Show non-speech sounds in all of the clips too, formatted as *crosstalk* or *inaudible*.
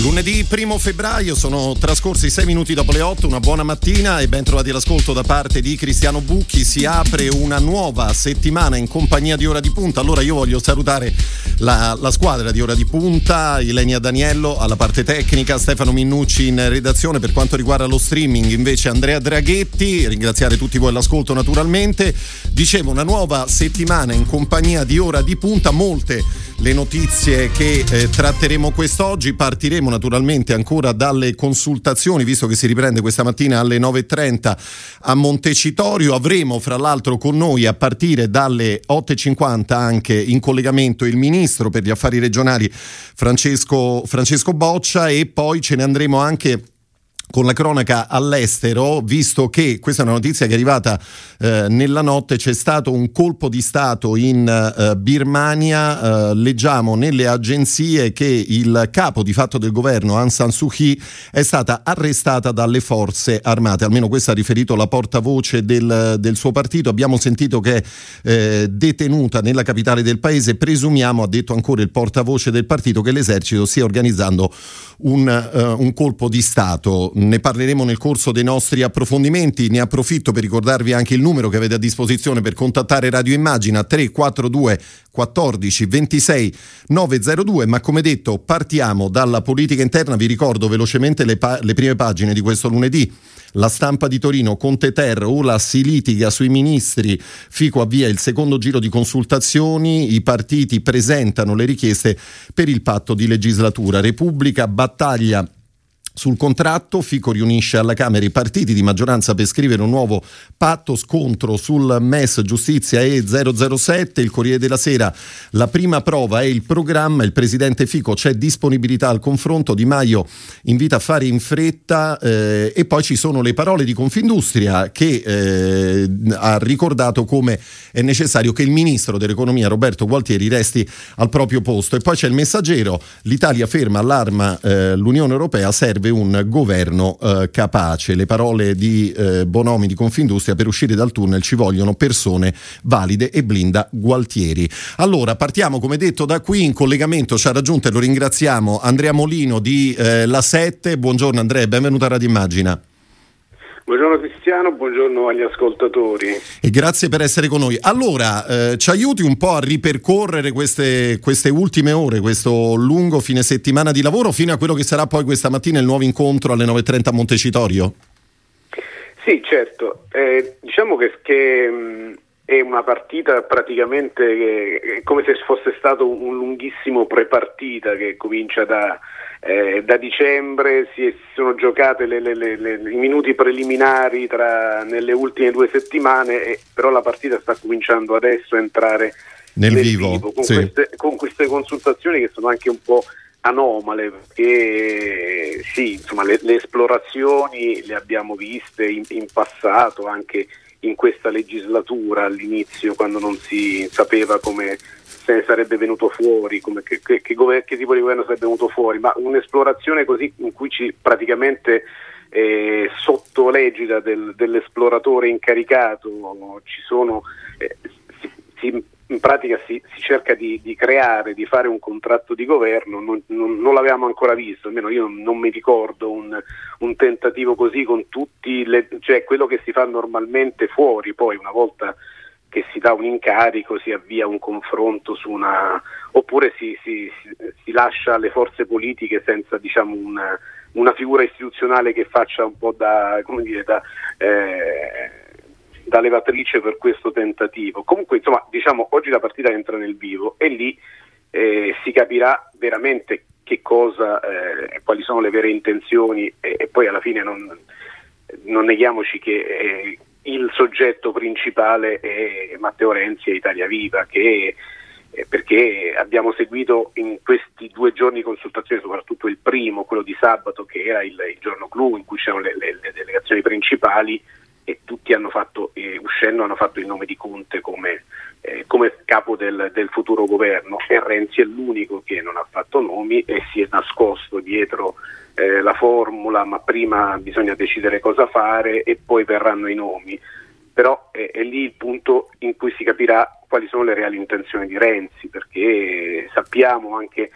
Lunedì 1 febbraio sono trascorsi 6 minuti dopo le 8, una buona mattina e ben trovati all'ascolto da parte di Cristiano Bucchi. Si apre una nuova settimana in compagnia di Ora di Punta. Allora io voglio salutare la, la squadra di Ora di Punta, Ilenia Daniello alla parte tecnica, Stefano Minnucci in redazione per quanto riguarda lo streaming, invece Andrea Draghetti, ringraziare tutti voi all'ascolto naturalmente. Dicevo, una nuova settimana in compagnia di Ora di Punta, molte le notizie che eh, tratteremo quest'oggi, partiremo naturalmente ancora dalle consultazioni, visto che si riprende questa mattina alle 9.30 a Montecitorio. Avremo fra l'altro con noi a partire dalle 8.50 anche in collegamento il Ministro per gli affari regionali Francesco, Francesco Boccia e poi ce ne andremo anche con la cronaca all'estero, visto che questa è una notizia che è arrivata eh, nella notte, c'è stato un colpo di Stato in eh, Birmania, eh, leggiamo nelle agenzie che il capo di fatto del governo, Aung San Suu Kyi, è stata arrestata dalle forze armate, almeno questo ha riferito la portavoce del, del suo partito, abbiamo sentito che è eh, detenuta nella capitale del paese, presumiamo, ha detto ancora il portavoce del partito, che l'esercito stia organizzando un, uh, un colpo di Stato ne parleremo nel corso dei nostri approfondimenti. Ne approfitto per ricordarvi anche il numero che avete a disposizione per contattare Radio Immagina 342 14 26 902. Ma come detto, partiamo dalla politica interna. Vi ricordo velocemente le, pa- le prime pagine di questo lunedì. La stampa di Torino, Conte Ter, Ula si litiga sui ministri, Fico avvia il secondo giro di consultazioni, i partiti presentano le richieste per il patto di legislatura. Repubblica battaglia sul contratto Fico riunisce alla Camera i partiti di maggioranza per scrivere un nuovo patto scontro sul MES Giustizia e 007. Il Corriere della Sera, la prima prova è il programma, il presidente Fico c'è disponibilità al confronto, Di Maio invita a fare in fretta eh, e poi ci sono le parole di Confindustria che eh, ha ricordato come è necessario che il ministro dell'economia Roberto Gualtieri resti al proprio posto. E poi c'è il messaggero, l'Italia ferma, allarma eh, l'Unione Europea, serve serve un governo eh, capace. Le parole di eh, Bonomi di Confindustria, per uscire dal tunnel ci vogliono persone valide e blinda Gualtieri. Allora, partiamo come detto da qui in collegamento, ci ha raggiunto e lo ringraziamo Andrea Molino di eh, La 7. Buongiorno Andrea, benvenuto a Radio Immagina. Buongiorno Cristiano, buongiorno agli ascoltatori. E grazie per essere con noi. Allora, eh, ci aiuti un po' a ripercorrere queste, queste, ultime ore, questo lungo fine settimana di lavoro, fino a quello che sarà poi questa mattina il nuovo incontro alle 9.30 a Montecitorio? Sì, certo. Eh, diciamo che, che mh, è una partita praticamente che, come se fosse stato un lunghissimo prepartita che comincia da eh, da dicembre si, sono giocate le, le, le, i minuti preliminari tra, nelle ultime due settimane, e, però la partita sta cominciando adesso a entrare nel, nel vivo, vivo con, sì. queste, con, queste, consultazioni che sono anche un po' anomale perché sì, insomma, le, esplorazioni le abbiamo viste in, in passato anche in questa legislatura all'inizio quando non si sapeva come se sarebbe venuto fuori, come, che, che, che, che, tipo di governo sarebbe venuto fuori, ma un'esplorazione così in cui ci praticamente eh, sotto l'egida del, dell'esploratore incaricato ci sono, eh, si, si, in pratica si, si cerca di, di, creare, di fare un contratto di governo, non, non, non l'avevamo ancora visto, almeno io non, non mi ricordo un, un, tentativo così con tutti, le, cioè quello che si fa normalmente fuori, poi una volta che si dà un incarico, si avvia un confronto su una oppure si, si, si lascia alle forze politiche senza diciamo, una, una, figura istituzionale che faccia un po' da, dire, da, eh, da, levatrice per questo tentativo. Comunque insomma diciamo oggi la partita entra nel vivo e lì eh, si capirà veramente che cosa, eh, quali sono le vere intenzioni e, e poi alla fine non, non neghiamoci che eh, il soggetto principale è Matteo Renzi e Italia Viva, che, eh, perché abbiamo seguito in questi due giorni di consultazione, soprattutto il primo, quello di sabato, che era il, il giorno clou in cui c'erano le, le, le, delegazioni principali e tutti hanno fatto, eh, uscendo hanno fatto il nome di Conte come, eh, come capo del, del, futuro governo e Renzi è l'unico che non ha fatto nomi e si è nascosto dietro eh, la formula, ma prima bisogna decidere cosa fare e poi verranno i nomi. Però è, è lì il punto in cui si capirà quali sono le reali intenzioni di Renzi, perché sappiamo anche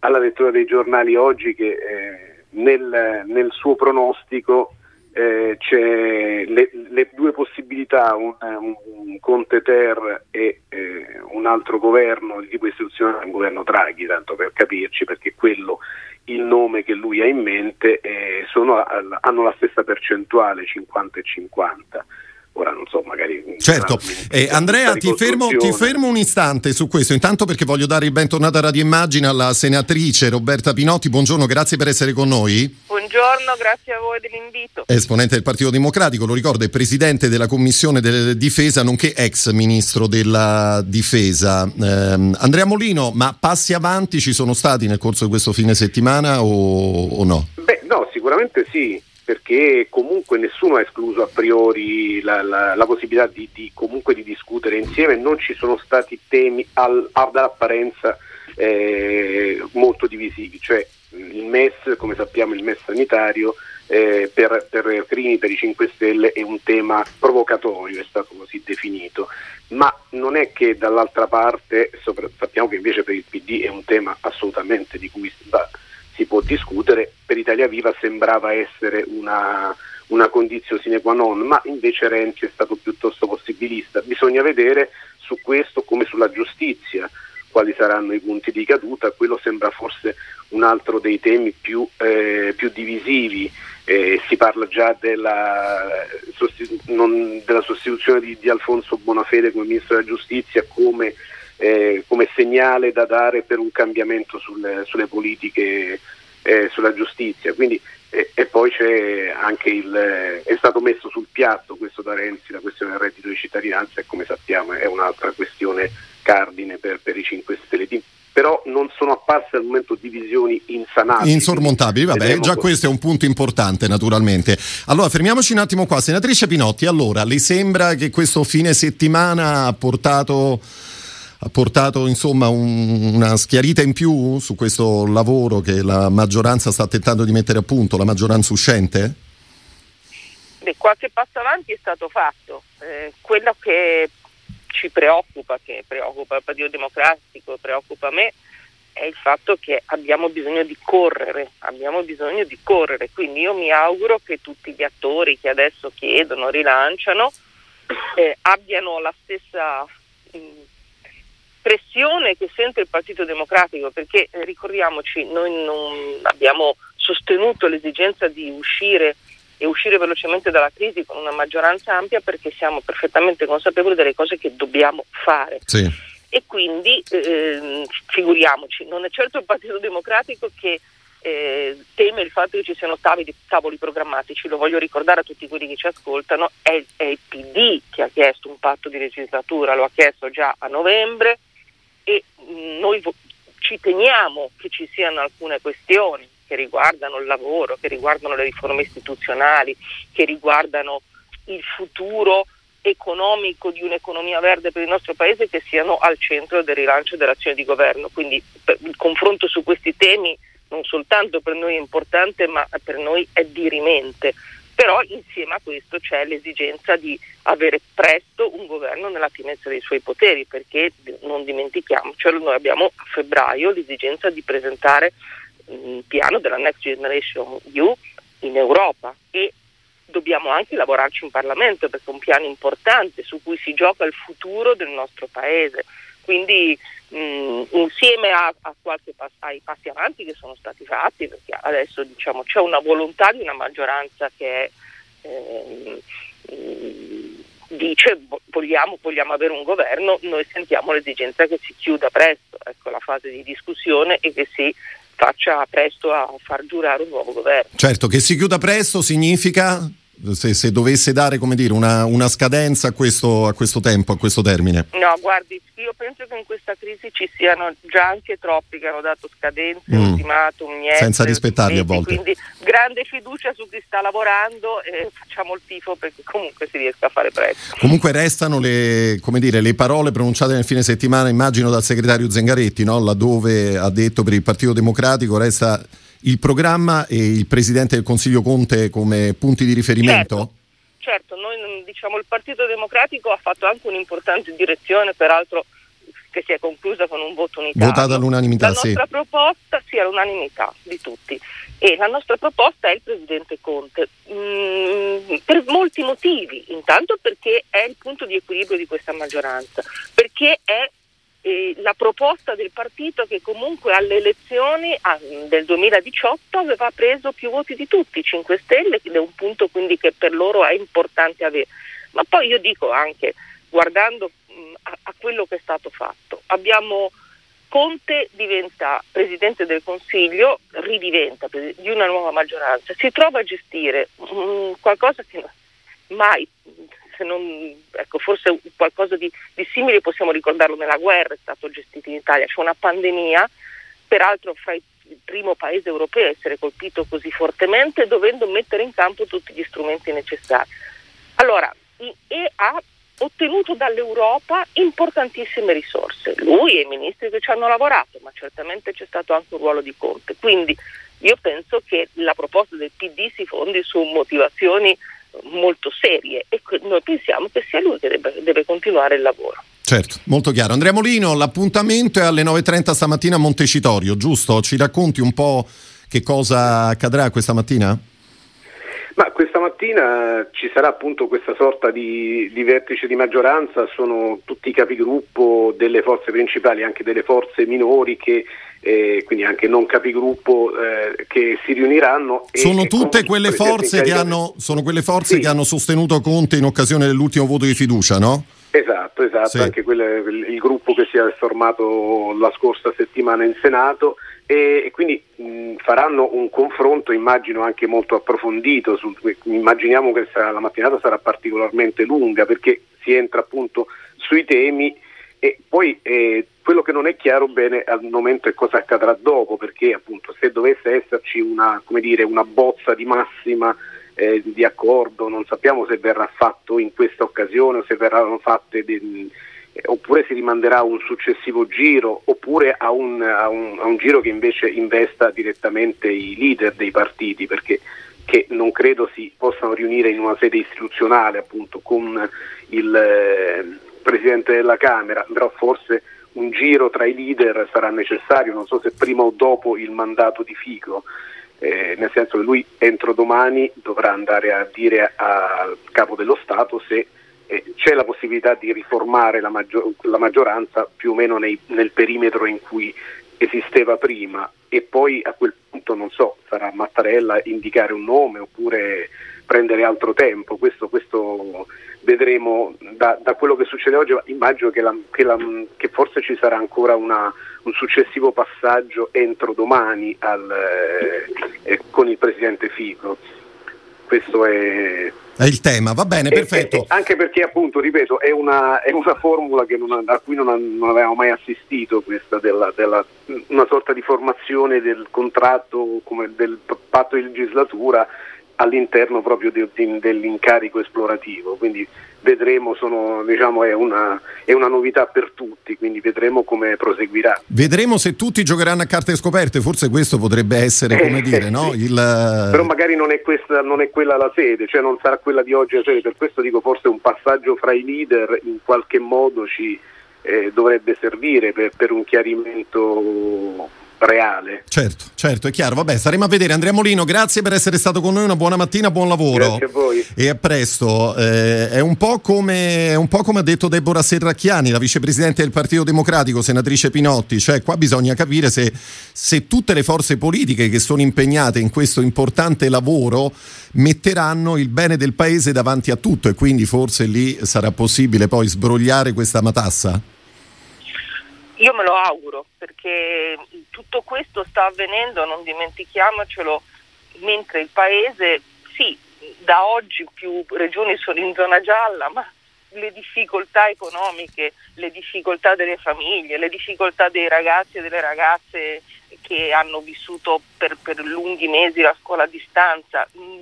alla lettura dei giornali oggi che eh, nel, nel, suo pronostico eh, c'è le, le, due possibilità, un, un Conte Ter e eh, un altro governo di tipo istituzionale, un governo Draghi, tanto per capirci, perché quello il nome che lui ha in mente eh, sono, hanno la stessa percentuale, 50 e 50 ora non so, magari... Certo, eh, Andrea ti fermo, ti fermo, un istante su questo, intanto perché voglio dare il bentornato a Radio Immagine alla senatrice Roberta Pinotti, buongiorno, grazie per essere con noi. Buongiorno, grazie a voi dell'invito. Esponente del Partito Democratico, lo ricordo, è presidente della Commissione della Difesa, nonché ex ministro della Difesa. Eh, Andrea Molino, ma passi avanti ci sono stati nel corso di questo fine settimana o, o no? Beh, no, sicuramente sì perché comunque nessuno ha escluso a priori la, la, la possibilità di, di, comunque di discutere insieme, non ci sono stati temi al, apparenza eh, molto divisivi, cioè il MES, come sappiamo il MES sanitario, eh, per, per Crimi, per i 5 Stelle è un tema provocatorio, è stato così definito, ma non è che dall'altra parte, sopra, sappiamo che invece per il PD è un tema assolutamente di cui si va si può discutere, per Italia Viva sembrava essere una, una condizione sine qua non, ma invece Renzi è stato piuttosto possibilista. Bisogna vedere su questo come sulla giustizia quali saranno i punti di caduta, quello sembra forse un altro dei temi più, eh, più divisivi. Eh, si parla già della, sostitu- non, della sostituzione di, di, Alfonso Bonafede come ministro della giustizia come eh, come segnale da dare per un cambiamento sulle, sulle politiche eh, sulla giustizia. Quindi, eh, e poi c'è anche il, è stato messo sul piatto questo da Renzi, la questione del reddito di cittadinanza e come sappiamo è un'altra questione cardine per, per i 5 Stelle. Però non sono apparse al momento divisioni insanabili. Insormontabili, vabbè, già questo è un punto importante naturalmente. Allora fermiamoci un attimo qua. Senatrice Pinotti, allora le sembra che questo fine settimana ha portato ha portato insomma un, una schiarita in più su questo lavoro che la maggioranza sta tentando di mettere a punto, la maggioranza uscente? Beh, qualche passo avanti è stato fatto. Eh, quello che ci preoccupa, che preoccupa il Partito Democratico, preoccupa me, è il fatto che abbiamo bisogno di correre, abbiamo bisogno di correre, quindi io mi auguro che tutti gli attori che adesso chiedono, rilanciano, eh, abbiano la stessa mh, pressione che sente il Partito Democratico, perché eh, ricordiamoci, noi non abbiamo sostenuto l'esigenza di uscire e uscire velocemente dalla crisi con una maggioranza ampia perché siamo perfettamente consapevoli delle cose che dobbiamo fare. Sì. E quindi eh, figuriamoci, non è certo il Partito Democratico che eh, teme il fatto che ci siano tavoli, tavoli, programmatici, lo voglio ricordare a tutti quelli che ci ascoltano, è, è il PD che ha chiesto un patto di legislatura, lo ha chiesto già a novembre, e noi ci teniamo che ci siano alcune questioni che riguardano il lavoro, che riguardano le riforme istituzionali, che riguardano il futuro economico di un'economia verde per il nostro Paese che siano al centro del rilancio dell'azione di governo. Quindi il confronto su questi temi non soltanto per noi è importante, ma per noi è dirimente. Però insieme a questo c'è l'esigenza di avere presto un governo nella pienezza dei suoi poteri, perché non dimentichiamocelo, noi abbiamo a febbraio l'esigenza di presentare un piano della Next Generation EU in Europa e dobbiamo anche lavorarci in Parlamento perché è un piano importante su cui si gioca il futuro del nostro Paese. Quindi mh, insieme a, a pass- ai passi avanti che sono stati fatti, perché adesso diciamo, c'è una volontà di una maggioranza che è, eh, dice vogliamo, vogliamo, avere un governo, noi sentiamo l'esigenza che si chiuda presto ecco, la fase di discussione e che si faccia presto a far giurare un nuovo governo. Certo, che si chiuda presto significa se, se, dovesse dare dire, una, una, scadenza a questo, a questo, tempo, a questo termine? No, guardi, io penso che in questa crisi ci siano già anche troppi che hanno dato scadenze, mm. ultimatum, niente. Senza rispettarli a volte. Quindi grande fiducia su chi sta lavorando e facciamo il tifo perché comunque si riesca a fare presto. Comunque restano le, dire, le parole pronunciate nel fine settimana, immagino dal segretario Zengaretti, no? laddove ha detto per il Partito Democratico resta il programma e il Presidente del Consiglio Conte come punti di riferimento? Certo, certo. noi diciamo il Partito Democratico ha fatto anche un'importante direzione, peraltro che si è conclusa con un voto unitario. Votata all'unanimità, La nostra sì. proposta sia l'unanimità di tutti e la nostra proposta è il Presidente Conte mm, per molti motivi, intanto perché è il punto di equilibrio di questa maggioranza, perché è la proposta del partito che comunque alle elezioni ah, del 2018 aveva preso più voti di tutti, 5 Stelle, ed è un punto quindi che per loro è importante avere. Ma poi io dico anche, guardando mh, a, a quello che è stato fatto, abbiamo Conte diventa Presidente del Consiglio, ridiventa di una nuova maggioranza, si trova a gestire mh, qualcosa che mai se non, ecco, forse qualcosa di, di, simile possiamo ricordarlo nella guerra, è stato gestito in Italia, c'è una pandemia, peraltro fra i, il primo paese europeo a essere colpito così fortemente, dovendo mettere in campo tutti gli strumenti necessari. Allora, e ha ottenuto dall'Europa importantissime risorse, lui e i ministri che ci hanno lavorato, ma certamente c'è stato anche un ruolo di Conte. Quindi io penso che la proposta del PD si fondi su motivazioni molto serie e noi pensiamo che sia lui che deve, deve continuare il lavoro. Certo, molto chiaro. Andrea Molino, l'appuntamento è alle 9.30 stamattina a Montecitorio, giusto? Ci racconti un po' che cosa accadrà questa mattina? Ma questa mattina ci sarà appunto questa sorta di, di, vertice di maggioranza, sono tutti i capigruppo delle forze principali, anche delle forze minori che eh, quindi anche non capigruppo eh, che si riuniranno. Sono e, tutte quelle forze, che hanno, sono quelle forze sì. che hanno sostenuto Conte in occasione dell'ultimo voto di fiducia, no? Esatto, esatto, sì. anche quelle, il gruppo che si è formato la scorsa settimana in Senato e, quindi mh, faranno un confronto immagino anche molto approfondito, sul, immaginiamo che sarà, la mattinata sarà particolarmente lunga perché si entra appunto sui temi e poi eh, quello che non è chiaro bene al momento è cosa accadrà dopo, perché appunto se dovesse esserci una, dire, una bozza di massima eh, di accordo, non sappiamo se verrà fatto in questa occasione o se verranno fatte de- oppure si rimanderà a un successivo giro oppure a un, a, un, a un, giro che invece investa direttamente i leader dei partiti perché non credo si possano riunire in una sede istituzionale appunto con il eh, Presidente della Camera, però forse un giro tra i leader sarà necessario, non so se prima o dopo il mandato di Fico, eh, nel senso che lui entro domani dovrà andare a dire al capo dello Stato se c'è la possibilità di riformare la, maggior- la maggioranza più o meno nei, nel perimetro in cui esisteva prima e poi a quel punto non so, sarà Mattarella indicare un nome oppure prendere altro tempo, questo, questo vedremo da, da, quello che succede oggi, immagino che, la, che, la, che forse ci sarà ancora una, un successivo passaggio entro domani al, eh, con il Presidente Fico. Questo è, è il tema, va bene, perfetto. È, è, anche perché appunto, ripeto, è una, è una formula non, a cui non, non, avevamo mai assistito, questa della, della, una sorta di formazione del contratto, come del patto di legislatura all'interno proprio de, de, dell'incarico esplorativo, quindi vedremo, sono, diciamo, è, una, è, una, novità per tutti, quindi vedremo come proseguirà. Vedremo se tutti giocheranno a carte scoperte, forse questo potrebbe essere, come dire, no? Il... Però magari non è, questa, non è quella la sede, cioè non sarà quella di oggi la sede, per questo dico forse un passaggio fra i leader in qualche modo ci eh, dovrebbe servire per, per un chiarimento reale. Certo, certo, è chiaro. Vabbè, staremo a vedere. Andrea Molino, grazie per essere stato con noi. Una buona mattina, buon lavoro. Grazie a voi. E a presto. Eh, è, un po come, un po' come ha detto Deborah Serracchiani, la vicepresidente del Partito Democratico, senatrice Pinotti. Cioè, qua bisogna capire se, se tutte le forze politiche che sono impegnate in questo importante lavoro metteranno il bene del paese davanti a tutto e quindi forse lì sarà possibile poi sbrogliare questa matassa. Io me lo auguro perché tutto questo sta avvenendo, non dimentichiamocelo, mentre il Paese sì da oggi più regioni sono in zona gialla, ma le difficoltà economiche, le difficoltà delle famiglie, le difficoltà dei ragazzi e delle ragazze che hanno vissuto per, per lunghi mesi la scuola a distanza, mm,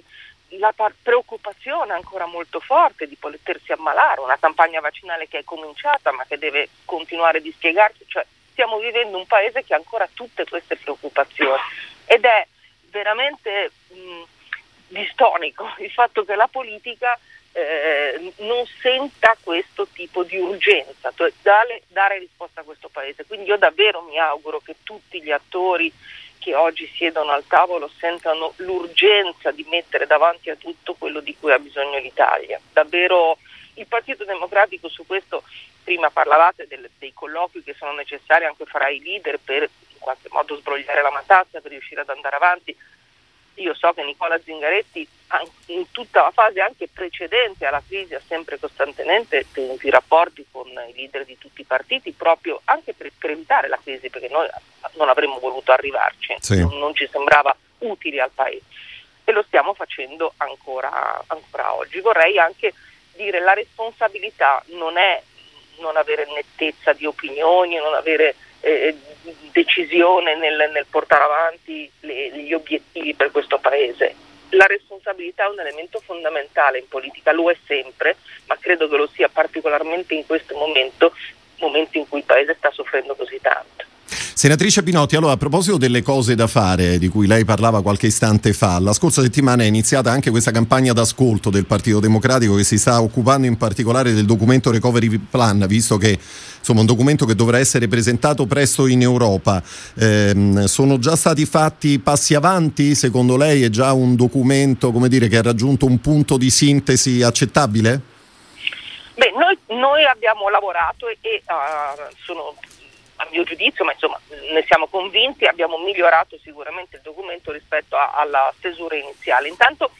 la preoccupazione ancora molto forte di potersi ammalare, una campagna vaccinale che è cominciata ma che deve continuare a dispiegarsi, cioè stiamo vivendo un paese che ha ancora tutte queste preoccupazioni ed è veramente mh, distonico il fatto che la politica eh, non senta questo tipo di urgenza, cioè dare, dare risposta a questo Paese. Quindi io davvero mi auguro che tutti gli attori che oggi siedono al tavolo sentano l'urgenza di mettere davanti a tutto quello di cui ha bisogno l'Italia. Davvero il Partito Democratico su questo, prima parlavate del, dei colloqui che sono necessari anche fra i leader per in qualche modo sbrogliare la matassa, per riuscire ad andare avanti. Io so che Nicola Zingaretti in tutta la fase anche precedente alla crisi ha sempre costantemente tenuto i rapporti con i leader di tutti i partiti proprio anche per, per evitare la crisi perché noi non avremmo voluto arrivarci, sì. non, non, ci sembrava utile al Paese e lo stiamo facendo ancora, ancora oggi. Vorrei anche dire che la responsabilità non è non avere nettezza di opinioni, non avere decisione nel, nel, portare avanti le, gli obiettivi per questo Paese. La responsabilità è un elemento fondamentale in politica, lo è sempre, ma credo che lo sia particolarmente in questo momento, momento in cui il Paese sta soffrendo così tanto. Senatrice Pinotti, allora a proposito delle cose da fare di cui lei parlava qualche istante fa, la scorsa settimana è iniziata anche questa campagna d'ascolto del Partito Democratico che si sta occupando in particolare del documento Recovery Plan, visto che insomma un documento che dovrà essere presentato presto in Europa. Eh, sono già stati fatti passi avanti? Secondo lei è già un documento dire, che ha raggiunto un punto di sintesi accettabile? Beh, noi, noi abbiamo lavorato e, e uh, sono mio giudizio, ma insomma ne siamo convinti, abbiamo migliorato sicuramente il documento rispetto a, alla stesura iniziale. Intanto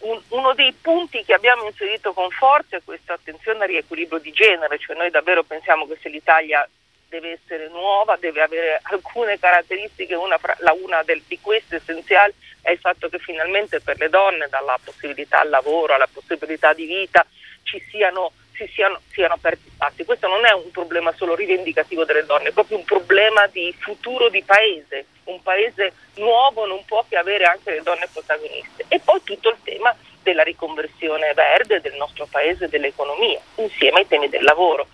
un, uno dei punti che abbiamo inserito con forza è questa attenzione al riequilibrio di genere, cioè noi davvero pensiamo che se l'Italia deve essere nuova, deve avere *laughs* alcune caratteristiche, una, la, una del, di queste essenziali è il fatto che finalmente per le donne, dalla possibilità al lavoro alla possibilità di vita, ci siano si siano, siano aperti spazi. Questo non è un problema solo rivendicativo delle donne, è proprio un problema di futuro di paese. Un paese nuovo non può che avere anche le donne protagoniste. E poi tutto il tema della riconversione verde del nostro paese dell'economia, insieme ai temi del lavoro.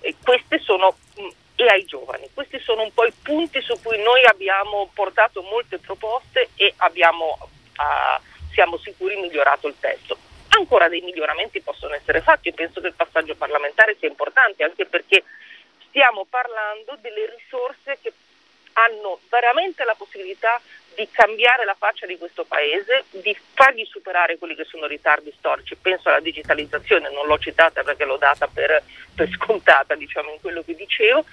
E sono mm, e ai giovani. Questi sono un po' i punti su cui noi abbiamo portato molte proposte e abbiamo, uh, siamo sicuri, migliorato il testo ancora dei miglioramenti possono essere fatti. Io penso che il passaggio parlamentare sia importante anche perché stiamo parlando delle risorse che hanno veramente la possibilità di cambiare la faccia di questo paese, di fargli superare quelli che sono ritardi storici. Penso alla digitalizzazione, non l'ho citata perché l'ho data per, per scontata diciamo, in quello che dicevo,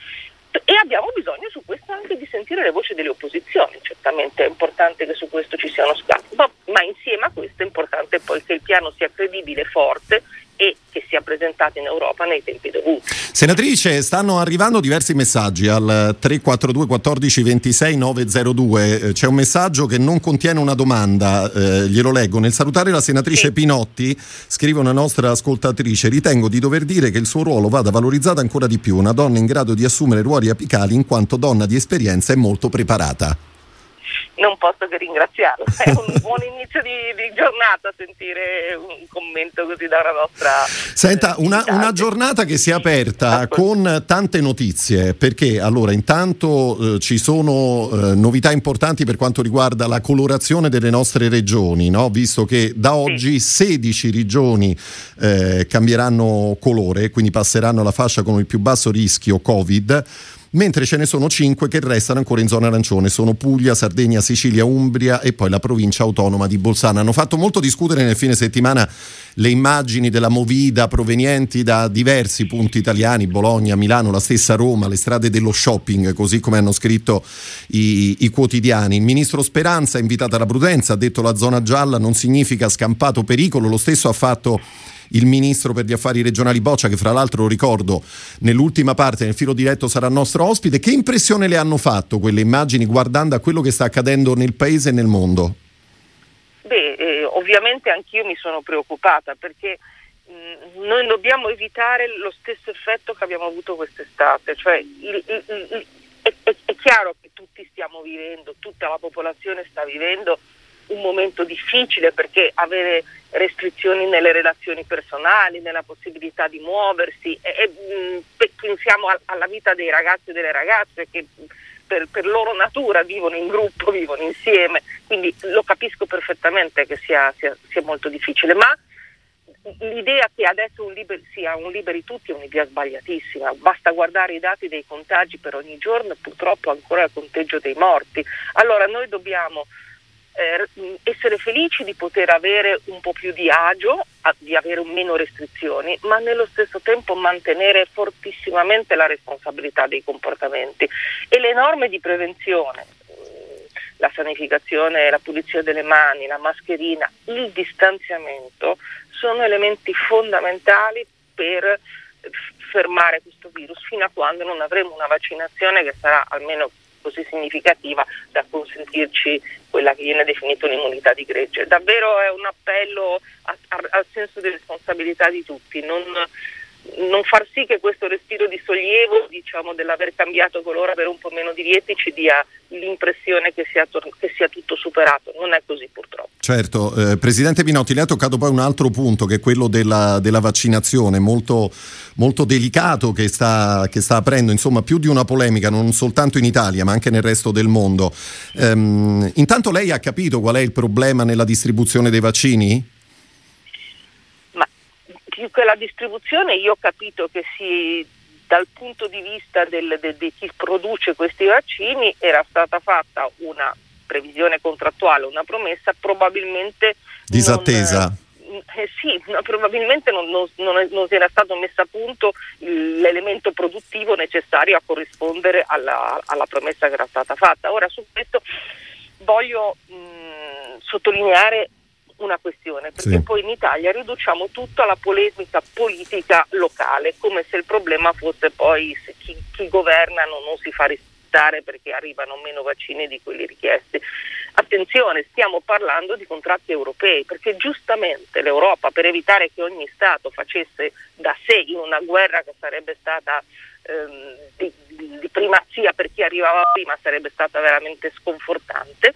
e abbiamo bisogno su questo anche di sentire le voci delle opposizioni, certamente è importante che su questo ci siano scambi, ma, ma insieme a questo è importante poi che il piano sia credibile, forte e che sia presentato in Europa nei tempi dovuti. Senatrice, stanno arrivando diversi messaggi al 342 14 26 902. C'è un messaggio che non contiene una domanda, eh, glielo leggo. Nel salutare la senatrice sì. Pinotti, scrive una nostra ascoltatrice, ritengo di dover dire che il suo ruolo vada valorizzato ancora di più, una donna in grado di assumere ruoli apicali in quanto donna di esperienza e molto preparata non posso che ringraziarlo. È un *laughs* buon inizio di, di, giornata sentire un commento così da una nostra. Senta, eh, una, una, giornata che si è aperta con tante notizie, perché allora intanto eh, ci sono eh, novità importanti per quanto riguarda la colorazione delle nostre regioni, no? visto che da oggi sì. 16 regioni eh, cambieranno colore, quindi passeranno alla fascia con il più basso rischio Covid mentre ce ne sono cinque che restano ancora in zona arancione, sono Puglia, Sardegna, Sicilia, Umbria e poi la provincia autonoma di Bolzano. Hanno fatto molto discutere nel fine settimana le immagini della Movida provenienti da diversi punti italiani, Bologna, Milano, la stessa Roma, le strade dello shopping, così come hanno scritto i, i quotidiani. Il ministro Speranza ha invitato alla prudenza, ha detto la zona gialla non significa scampato pericolo, lo stesso ha fatto il ministro per gli affari regionali Boccia, che fra l'altro ricordo nell'ultima parte, nel filo diretto, sarà nostro ospite. Che impressione le hanno fatto quelle immagini guardando a quello che sta accadendo nel paese e nel mondo? Beh, eh, ovviamente anch'io mi sono preoccupata perché mh, noi dobbiamo evitare lo stesso effetto che abbiamo avuto quest'estate, cioè il, il, il, è, è, è chiaro che tutti stiamo vivendo, tutta la popolazione sta vivendo un momento difficile perché avere restrizioni nelle relazioni personali, nella possibilità di muoversi e, e mh, pensiamo a, alla vita dei ragazzi e delle ragazze che per, per, loro natura vivono in gruppo, vivono insieme, quindi lo capisco perfettamente che sia, sia, sia molto difficile, ma l'idea che adesso un liber, sia un liberi tutti è un'idea sbagliatissima, basta guardare i dati dei contagi per ogni giorno e purtroppo ancora il conteggio dei morti. Allora noi dobbiamo eh, essere felici di poter avere un po' più di agio, di avere meno restrizioni, ma nello stesso tempo mantenere fortissimamente la responsabilità dei comportamenti. E le norme di prevenzione, la sanificazione, la pulizia delle mani, la mascherina, il distanziamento sono elementi fondamentali per fermare questo virus fino a quando non avremo una vaccinazione che sarà almeno così significativa da consentirci quella che viene definita un'immunità di gregge. Davvero è un appello a, a, al senso di responsabilità di tutti, non, non, far sì che questo respiro di sollievo diciamo, dell'aver cambiato colore, avere un po' meno di lieti ci dia l'impressione che sia, che sia tutto superato, non è così purtroppo. Certo, eh, Presidente Pinotti, lei ha toccato poi un altro punto che è quello della, della vaccinazione, molto, molto delicato che sta, che sta, aprendo insomma, più di una polemica non soltanto in Italia ma anche nel resto del mondo. Ehm, intanto lei ha capito qual è il problema nella distribuzione dei vaccini? Ma più che la distribuzione io ho capito che si dal punto di vista del, de, di chi produce questi vaccini era stata fatta una previsione contrattuale, una promessa probabilmente disattesa. Non, eh, sì, probabilmente non, non, non, si era stato messo a punto l'elemento produttivo necessario a corrispondere alla, alla, promessa che era stata fatta. Ora su questo voglio mh, sottolineare una questione, perché sì. poi in Italia riduciamo tutto alla polemica politica locale, come se il problema fosse poi se chi, chi governa non, non si fa rispettare perché arrivano meno vaccini di quelli richiesti. Attenzione, stiamo parlando di contratti europei, perché giustamente l'Europa, per evitare che ogni Stato facesse da sé in una guerra che sarebbe stata ehm, di, di primazia per chi arrivava prima, sarebbe stata veramente sconfortante,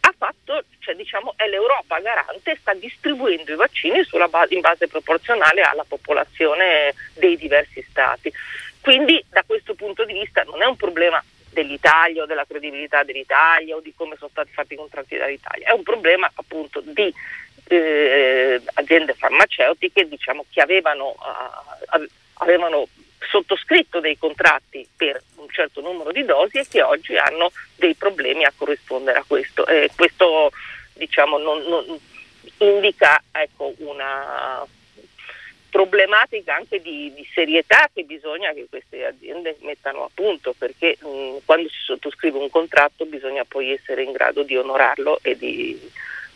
ha fatto, cioè diciamo, è l'Europa garante sta distribuendo i vaccini base, in base proporzionale alla popolazione dei diversi stati. Quindi da questo punto di vista non è un problema dell'Italia o della credibilità dell'Italia o di come sono stati fatti i contratti dall'Italia, è un problema appunto di eh, aziende farmaceutiche diciamo, che avevano, uh, avevano sottoscritto dei contratti per un certo numero di dosi e che oggi hanno dei problemi a corrispondere a questo. Eh, questo diciamo, non, non indica ecco, una problematica anche di, di, serietà che bisogna che queste aziende mettano a punto perché mh, quando si sottoscrive un contratto bisogna poi essere in grado di onorarlo e di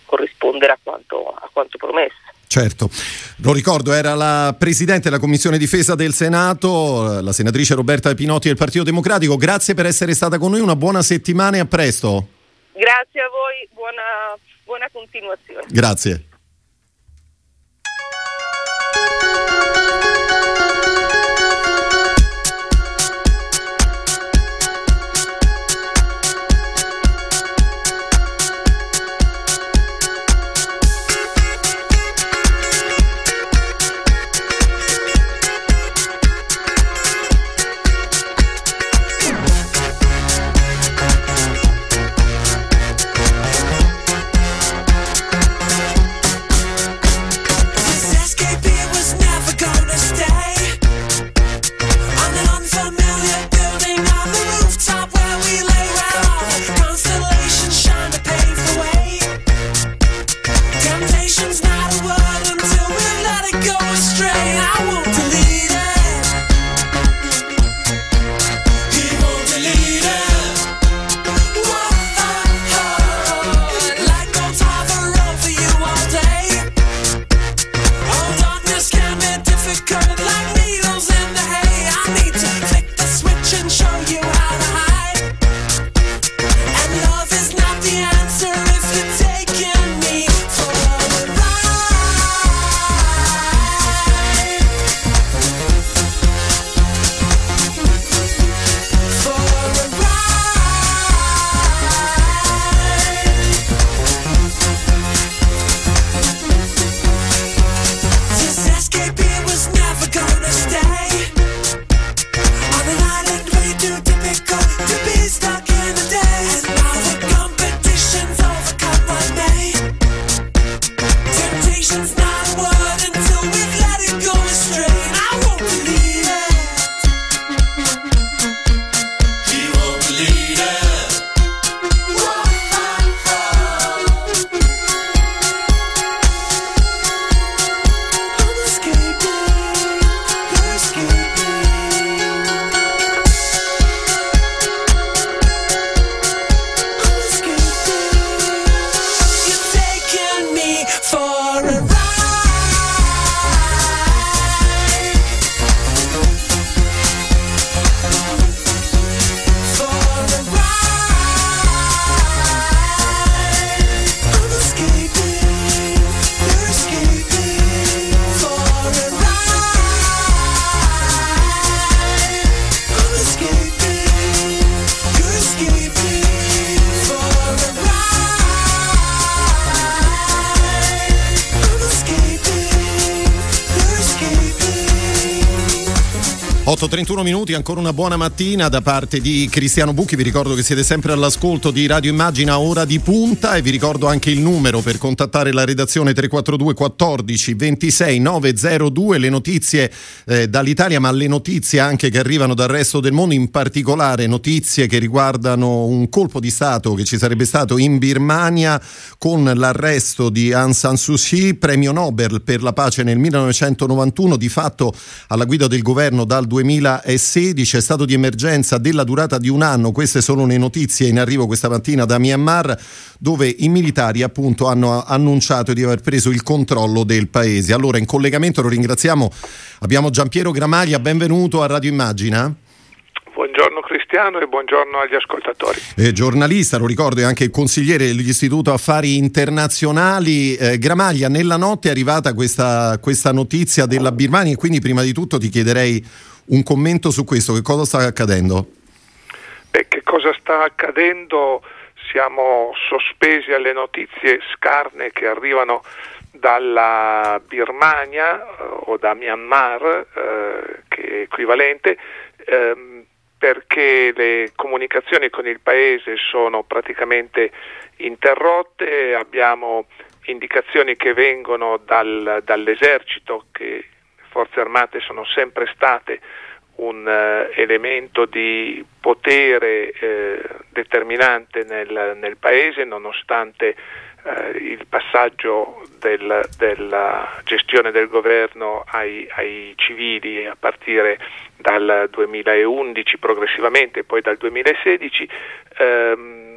corrispondere a quanto, a quanto promesso. Certo, lo ricordo, era la Presidente della Commissione Difesa del Senato, la senatrice Roberta Pinotti del Partito Democratico. Grazie per essere stata con noi, una buona settimana e a presto. Grazie a voi, buona, buona continuazione. Grazie. 8.31 minuti, ancora una buona mattina da parte di Cristiano Bucchi. Vi ricordo che siete sempre all'ascolto di Radio Immagina Ora di Punta e vi ricordo anche il numero per contattare la redazione 342 14 26 902. Le notizie eh, dall'Italia, ma le notizie anche che arrivano dal resto del mondo, in particolare notizie che riguardano un colpo di Stato che ci sarebbe stato in Birmania con l'arresto di Aung San Suu Kyi, premio Nobel per la pace nel 1991, di fatto alla guida del governo dal 2016, è stato di emergenza della durata di un anno, queste sono le notizie in arrivo questa mattina da Myanmar dove i militari appunto hanno annunciato di aver preso il controllo del paese. Allora in collegamento lo ringraziamo, abbiamo Giampiero Gramaglia, benvenuto a Radio Immagina. Buongiorno Cristiano e buongiorno agli ascoltatori. Eh, giornalista, lo ricordo, è anche consigliere dell'Istituto Affari Internazionali. Eh, Gramaglia, nella notte è arrivata questa, questa notizia della Birmania e quindi prima di tutto ti chiederei un commento su questo, che cosa sta accadendo? Beh, che cosa sta accadendo? Siamo sospesi alle notizie scarne che arrivano dalla Birmania eh, o da Myanmar, eh, che è equivalente, ehm, perché le comunicazioni con il paese sono praticamente interrotte, abbiamo indicazioni che vengono dal, dall'esercito che forze armate sono sempre state un uh, elemento di potere eh, determinante nel, nel, paese nonostante eh, il passaggio del, della gestione del governo ai, ai, civili a partire dal 2011 progressivamente e poi dal 2016 ehm,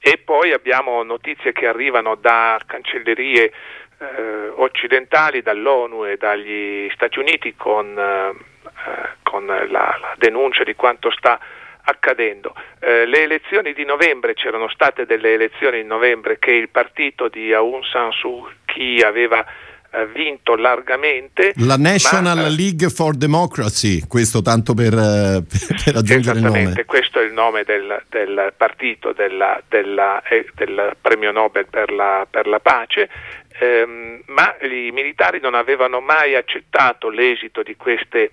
e poi abbiamo notizie che arrivano da cancellerie eh, occidentali, dall'ONU e dagli Stati Uniti con, eh, con la, la, denuncia di quanto sta accadendo. Eh, le elezioni di novembre, c'erano state delle elezioni in novembre che il partito di Aung San Suu Kyi aveva eh, vinto largamente. La National ma, eh, League for Democracy, questo tanto per, eh, per aggiungere il nome. questo è il nome del, del partito della, della, eh, del premio Nobel per la, per la pace ehm, ma i militari non avevano mai accettato l'esito di queste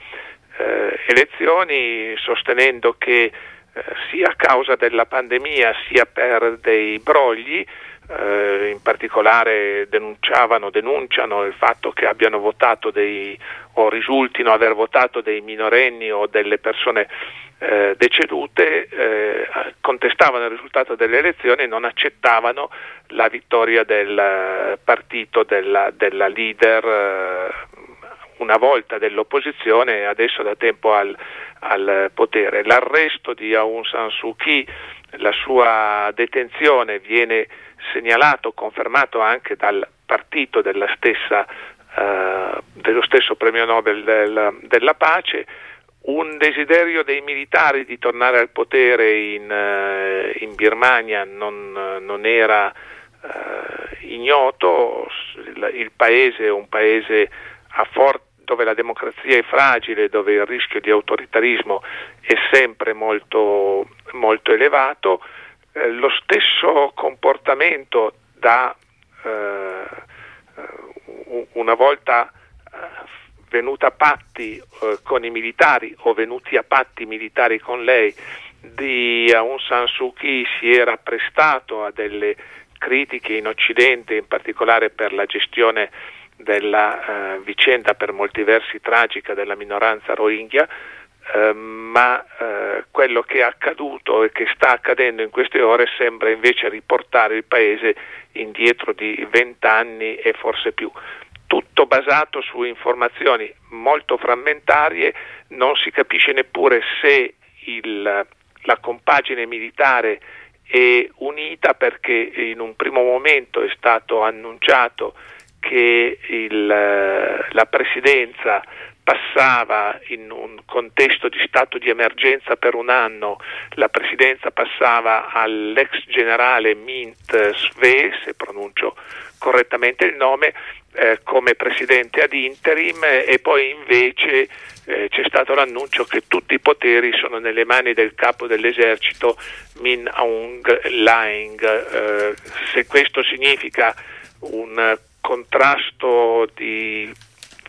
eh, elezioni sostenendo che eh, sia a causa della pandemia sia per dei brogli eh, in particolare denunciavano, denunciano il fatto che abbiano votato dei, o risultino aver votato dei minorenni o delle persone eh, decedute, eh, contestavano il risultato delle elezioni e non accettavano la vittoria del partito della, della leader eh, una volta dell'opposizione e adesso da tempo al, al potere. L'arresto di Aung San Suu Kyi, la sua detenzione viene segnalato, confermato anche dal partito stessa, eh, dello stesso premio Nobel del, della pace, un desiderio dei militari di tornare al potere in, eh, in Birmania non, non era eh, ignoto, il, il, paese è un paese for- dove la democrazia è fragile, dove il rischio di autoritarismo è sempre molto, molto elevato, eh, lo stesso comportamento da eh, una volta eh, venuta a patti eh, con i militari o venuti a patti militari con lei di Aung San Suu Kyi si era prestato a delle critiche in Occidente, in particolare per la gestione della eh, vicenda per molti versi tragica della minoranza Rohingya, eh, ma eh, quello che è accaduto e che sta accadendo in queste ore sembra invece riportare il Paese indietro di vent'anni e forse più. Tutto basato su informazioni molto frammentarie, non si capisce neppure se il, la compagine militare è unita perché in un primo momento è stato annunciato che il, la presidenza passava in un contesto di stato di emergenza per un anno, la presidenza passava all'ex generale Mint Sve, se pronuncio correttamente il nome, eh, come presidente ad interim e poi invece eh, c'è stato l'annuncio che tutti i poteri sono nelle mani del capo dell'esercito Min Aung Hlaing. Eh, se questo significa un contrasto di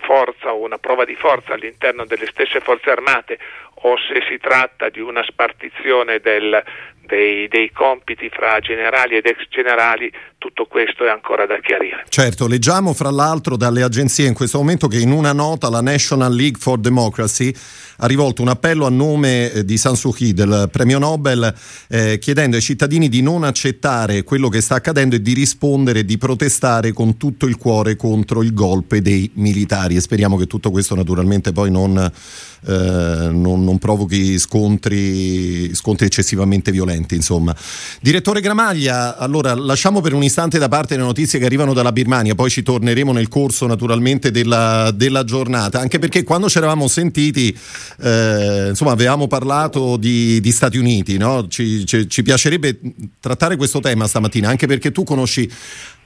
forza o una prova di forza all'interno delle stesse forze armate o se si tratta di una spartizione del, dei, dei, compiti fra generali ed ex generali, tutto questo è ancora da chiarire. Certo, leggiamo fra l'altro dalle agenzie in questo momento che in una nota la National League for Democracy ha rivolto un appello a nome eh, di San Suu Kyi, del premio Nobel, eh, chiedendo ai cittadini di non accettare quello che sta accadendo e di rispondere e di protestare con tutto il cuore contro il golpe dei militari. E speriamo che tutto questo naturalmente poi non, eh, non, non provochi scontri, scontri eccessivamente violenti. Insomma. Direttore Gramaglia, allora lasciamo per un istante da parte le notizie che arrivano dalla Birmania, poi ci torneremo nel corso naturalmente della, della giornata, anche perché quando ci eravamo sentiti eh, insomma, avevamo parlato di, di Stati Uniti, no? ci, ci, ci piacerebbe trattare questo tema stamattina, anche perché tu conosci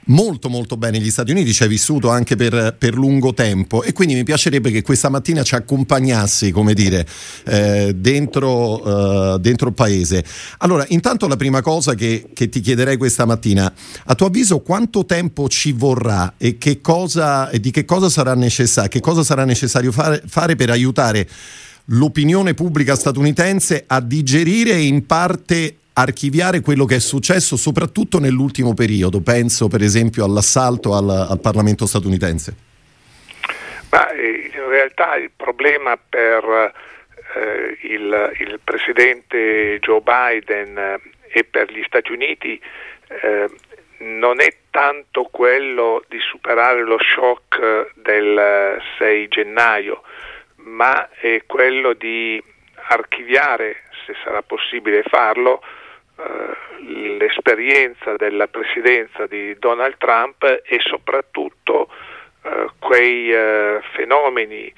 molto molto bene gli Stati Uniti, ci hai vissuto anche per, per, lungo tempo e quindi mi piacerebbe che questa mattina ci accompagnassi, come dire, eh, dentro, eh, dentro, il paese. Allora, intanto la prima cosa che, che, ti chiederei questa mattina, a tuo avviso quanto tempo ci vorrà e, che cosa, e di che cosa sarà necessario, che cosa sarà necessario fare, fare per aiutare l'opinione pubblica statunitense a digerire e in parte archiviare quello che è successo soprattutto nell'ultimo periodo, penso per esempio all'assalto al, al Parlamento statunitense? Ma eh, in realtà il problema per eh, il, il, presidente Joe Biden eh, e per gli Stati Uniti eh, non è tanto quello di superare lo shock del 6 gennaio, ma è quello di archiviare, se sarà possibile farlo, eh, l'esperienza della presidenza di Donald Trump e soprattutto eh, quei eh, fenomeni eh,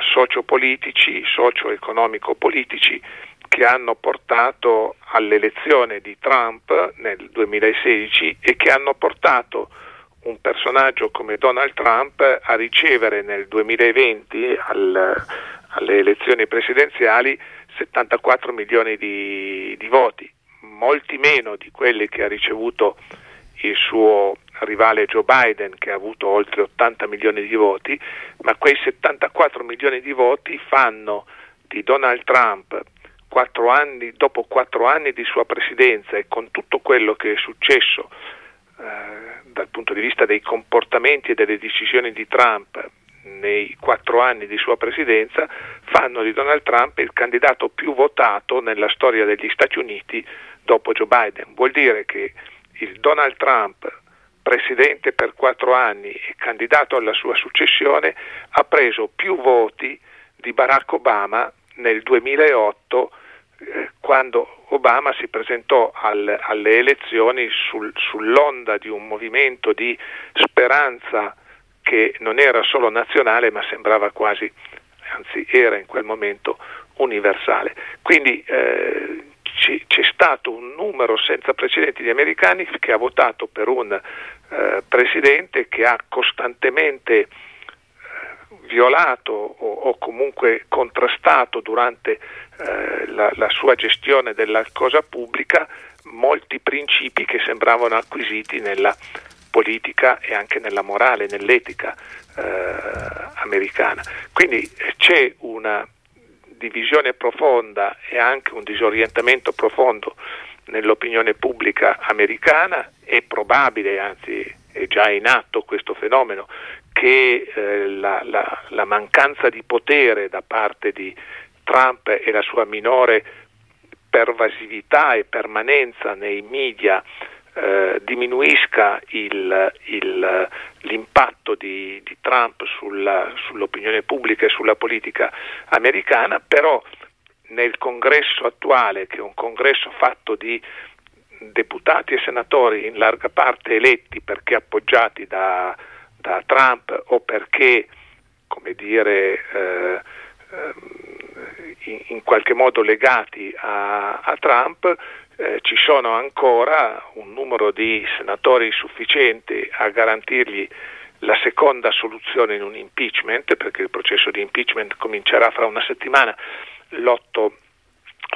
sociopolitici, socio-economico-politici che hanno portato all'elezione di Trump nel 2016 e che hanno portato un personaggio come Donald Trump a ricevere nel 2020 al, alle elezioni presidenziali 74 milioni di, di, voti, molti meno di quelli che ha ricevuto il suo rivale Joe Biden che ha avuto oltre 80 milioni di voti, ma quei 74 milioni di voti fanno di Donald Trump quattro anni, dopo quattro anni di sua presidenza e con tutto quello che è successo eh, dal punto di vista dei comportamenti e delle decisioni di Trump nei quattro anni di sua presidenza, fanno di Donald Trump il candidato più votato nella storia degli Stati Uniti dopo Joe Biden. Vuol dire che il Donald Trump, presidente per quattro anni e candidato alla sua successione, ha preso più voti di Barack Obama nel 2008 eh, quando Obama si presentò al, alle elezioni sul, sull'onda di un movimento di speranza che non era solo nazionale ma sembrava quasi, anzi era in quel momento universale. Quindi eh, c'è stato un numero senza precedenti di americani che ha votato per un eh, presidente che ha costantemente violato o, o comunque contrastato durante eh, la, la, sua gestione della cosa pubblica molti principi che sembravano acquisiti nella politica e anche nella morale, nell'etica eh, americana. Quindi eh, c'è una divisione profonda e anche un disorientamento profondo nell'opinione pubblica americana, è probabile, anzi è già in atto questo fenomeno, che eh, la, la, la, mancanza di potere da parte di Trump e la sua minore pervasività e permanenza nei media eh, diminuisca il, il, l'impatto di, di Trump sulla, sull'opinione pubblica e sulla politica americana, però nel congresso attuale, che è un congresso fatto di deputati e senatori in larga parte eletti perché appoggiati da, da Trump o perché, come dire, eh, ehm, in, in, qualche modo legati a, a Trump, eh, ci sono ancora un numero di senatori sufficienti a garantirgli la seconda soluzione in un impeachment, perché il processo di impeachment comincerà fra una settimana, l'8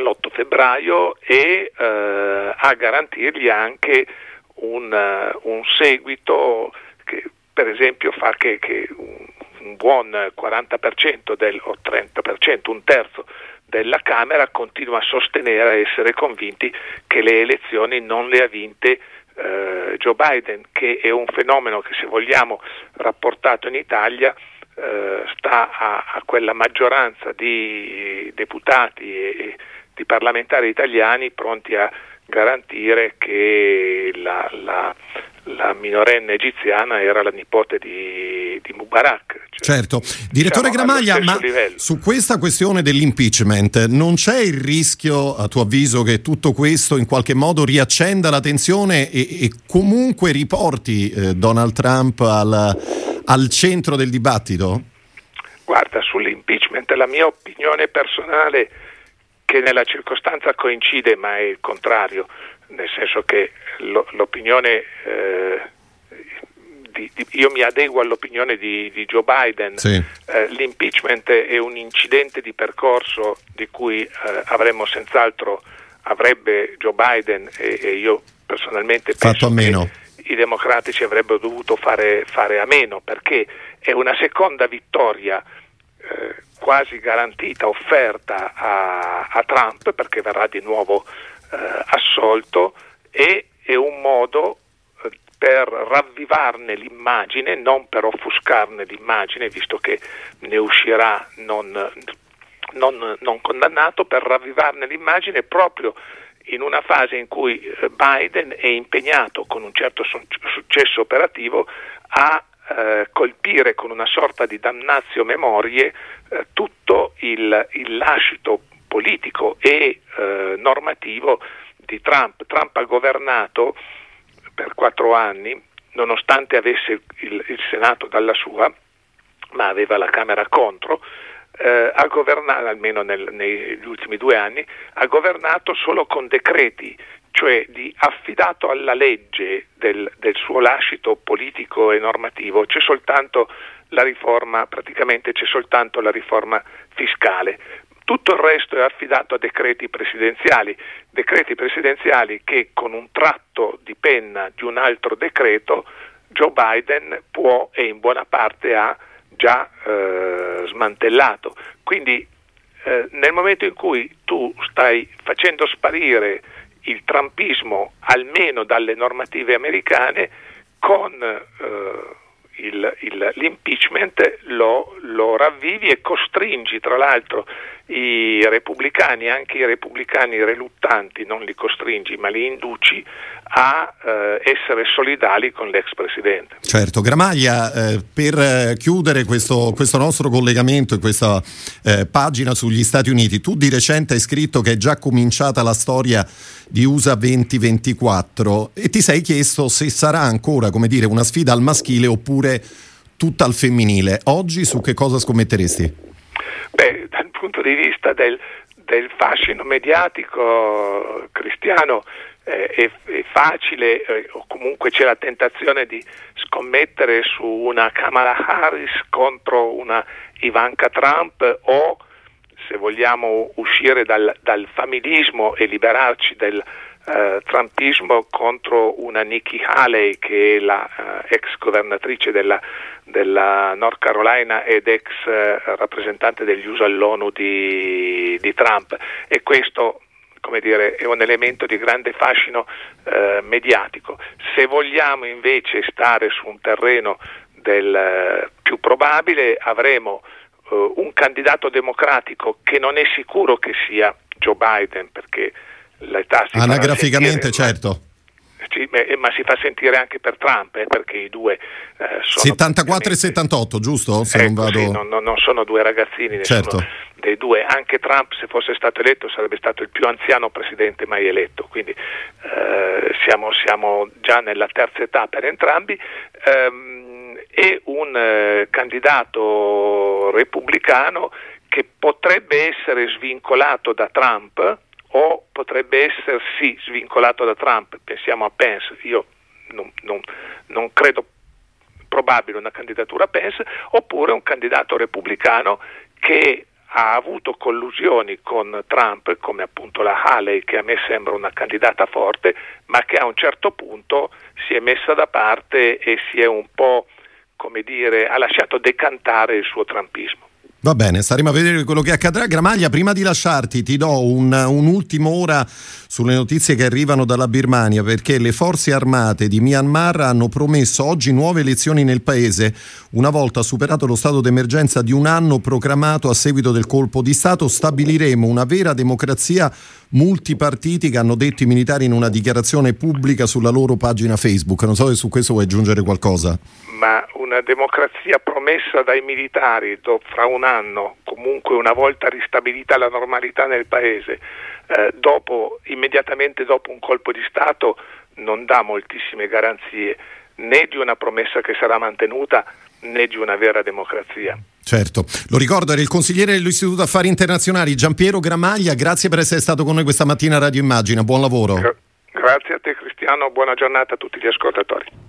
l'8 febbraio e eh, a garantirgli anche un, uh, un seguito che per esempio fa che, che un buon 40% del, o 30%, un terzo della Camera continua a sostenere, a essere convinti che le elezioni non le ha vinte eh, Joe Biden, che è un fenomeno che se vogliamo rapportato in Italia eh, sta a, a, quella maggioranza di deputati e, e di parlamentari italiani pronti a garantire che la, la, la minorenne egiziana era la nipote di, di Mubarak. Cioè, certo, direttore diciamo, Gramaglia, ma livello. su questa questione dell'impeachment non c'è il rischio, a tuo avviso, che tutto questo in qualche modo riaccenda la tensione e, e comunque riporti eh, Donald Trump al, al centro del dibattito? Guarda, sull'impeachment la mia opinione personale che nella circostanza coincide, ma è il contrario, nel senso che lo, l'opinione eh, di, di, io mi adeguo all'opinione di, di Joe Biden, sì. eh, l'impeachment è un incidente di percorso di cui eh, avremmo senz'altro, avrebbe Joe Biden e, e io personalmente penso a meno. i democratici avrebbero dovuto fare, fare a meno perché è una seconda vittoria eh, quasi garantita, offerta a, a, Trump perché verrà di nuovo assolto e è un modo eh, per ravvivarne l'immagine, non per offuscarne l'immagine, visto che ne uscirà non, non, non condannato, per ravvivarne l'immagine proprio in una fase in cui eh, Biden è impegnato con un certo successo operativo a eh, colpire con una sorta di damnazio memorie eh, tutto il, il, lascito politico e eh, normativo di Trump. Trump ha governato per quattro anni, nonostante avesse il, il Senato dalla sua, ma aveva la Camera contro, eh, ha governato, almeno nel, negli ultimi due anni, ha governato solo con decreti cioè di affidato alla legge del, del, suo lascito politico e normativo c'è soltanto la riforma, praticamente c'è soltanto la riforma fiscale. Tutto il resto è affidato a decreti presidenziali, decreti presidenziali che con un tratto di penna di un altro decreto Joe Biden può e in buona parte ha già eh, smantellato. Quindi eh, nel momento in cui tu stai facendo sparire il trumpismo almeno dalle normative americane con eh, il, il, l'impeachment lo, lo, ravvivi e costringi tra l'altro i repubblicani, anche i repubblicani reluttanti, non li costringi ma li induci a eh, essere solidali con l'ex presidente. Certo, Gramaglia, eh, per eh, chiudere questo, questo, nostro collegamento e questa eh, pagina sugli Stati Uniti, tu di recente hai scritto che è già cominciata la storia di USA 2024 e ti sei chiesto se sarà ancora, come dire, una sfida al maschile oppure tutta al femminile. Oggi su che cosa scommetteresti? Beh, dal punto di vista del, del fascino mediatico cristiano eh, è, è, facile eh, o comunque c'è la tentazione di scommettere su una Kamala Harris contro una Ivanka Trump o se vogliamo uscire dal, dal familismo e liberarci del eh, trumpismo contro una Nikki Haley che è la eh, ex governatrice della, della, North Carolina ed ex eh, rappresentante degli USA all'ONU di, di Trump e questo come dire, è un elemento di grande fascino eh, mediatico. Se vogliamo invece stare su un terreno del eh, più probabile avremo uh, un candidato democratico che non è sicuro che sia Joe Biden perché l'età si Anagraficamente, sentire, certo. Sì, ma si fa sentire anche per Trump, eh, perché i due eh, sono 74 e 78, giusto? Se ecco, non, vado... sì, non, non, sono due ragazzini, certo. dei due. Anche Trump, se fosse stato eletto, sarebbe stato il più anziano presidente mai eletto, quindi eh, siamo, siamo, già nella terza età per entrambi. Ehm, e un eh, candidato repubblicano che potrebbe essere svincolato da Trump o potrebbe essersi svincolato da Trump, pensiamo a Pence, io non, non, non credo probabile una candidatura a Pence, oppure un candidato repubblicano che ha avuto collusioni con Trump, come appunto la Haley, che a me sembra una candidata forte, ma che a un certo punto si è messa da parte e si è un po' come dire, ha lasciato decantare il suo trampismo. Va bene, staremo a vedere quello che accadrà. Gramaglia, prima di lasciarti ti do un, un'ultima ora sulle notizie che arrivano dalla Birmania perché le forze armate di Myanmar hanno promesso oggi nuove elezioni nel paese una volta superato lo stato d'emergenza di un anno proclamato a seguito del colpo di Stato stabiliremo una vera democrazia multipartitica, hanno detto i militari in una dichiarazione pubblica sulla loro pagina Facebook. Non so se su questo vuoi aggiungere qualcosa ma una democrazia promessa dai militari do, fra un anno, comunque una volta ristabilita la normalità nel paese, eh, dopo, immediatamente dopo un colpo di Stato non dà moltissime garanzie né di una promessa che sarà mantenuta né di una vera democrazia. Certo, lo ricordo, era il consigliere dell'Istituto Affari Internazionali Giampiero Gramaglia, grazie per essere stato con noi questa mattina a Radio Immagina, buon lavoro. Gra- grazie a te Cristiano, buona giornata a tutti gli ascoltatori.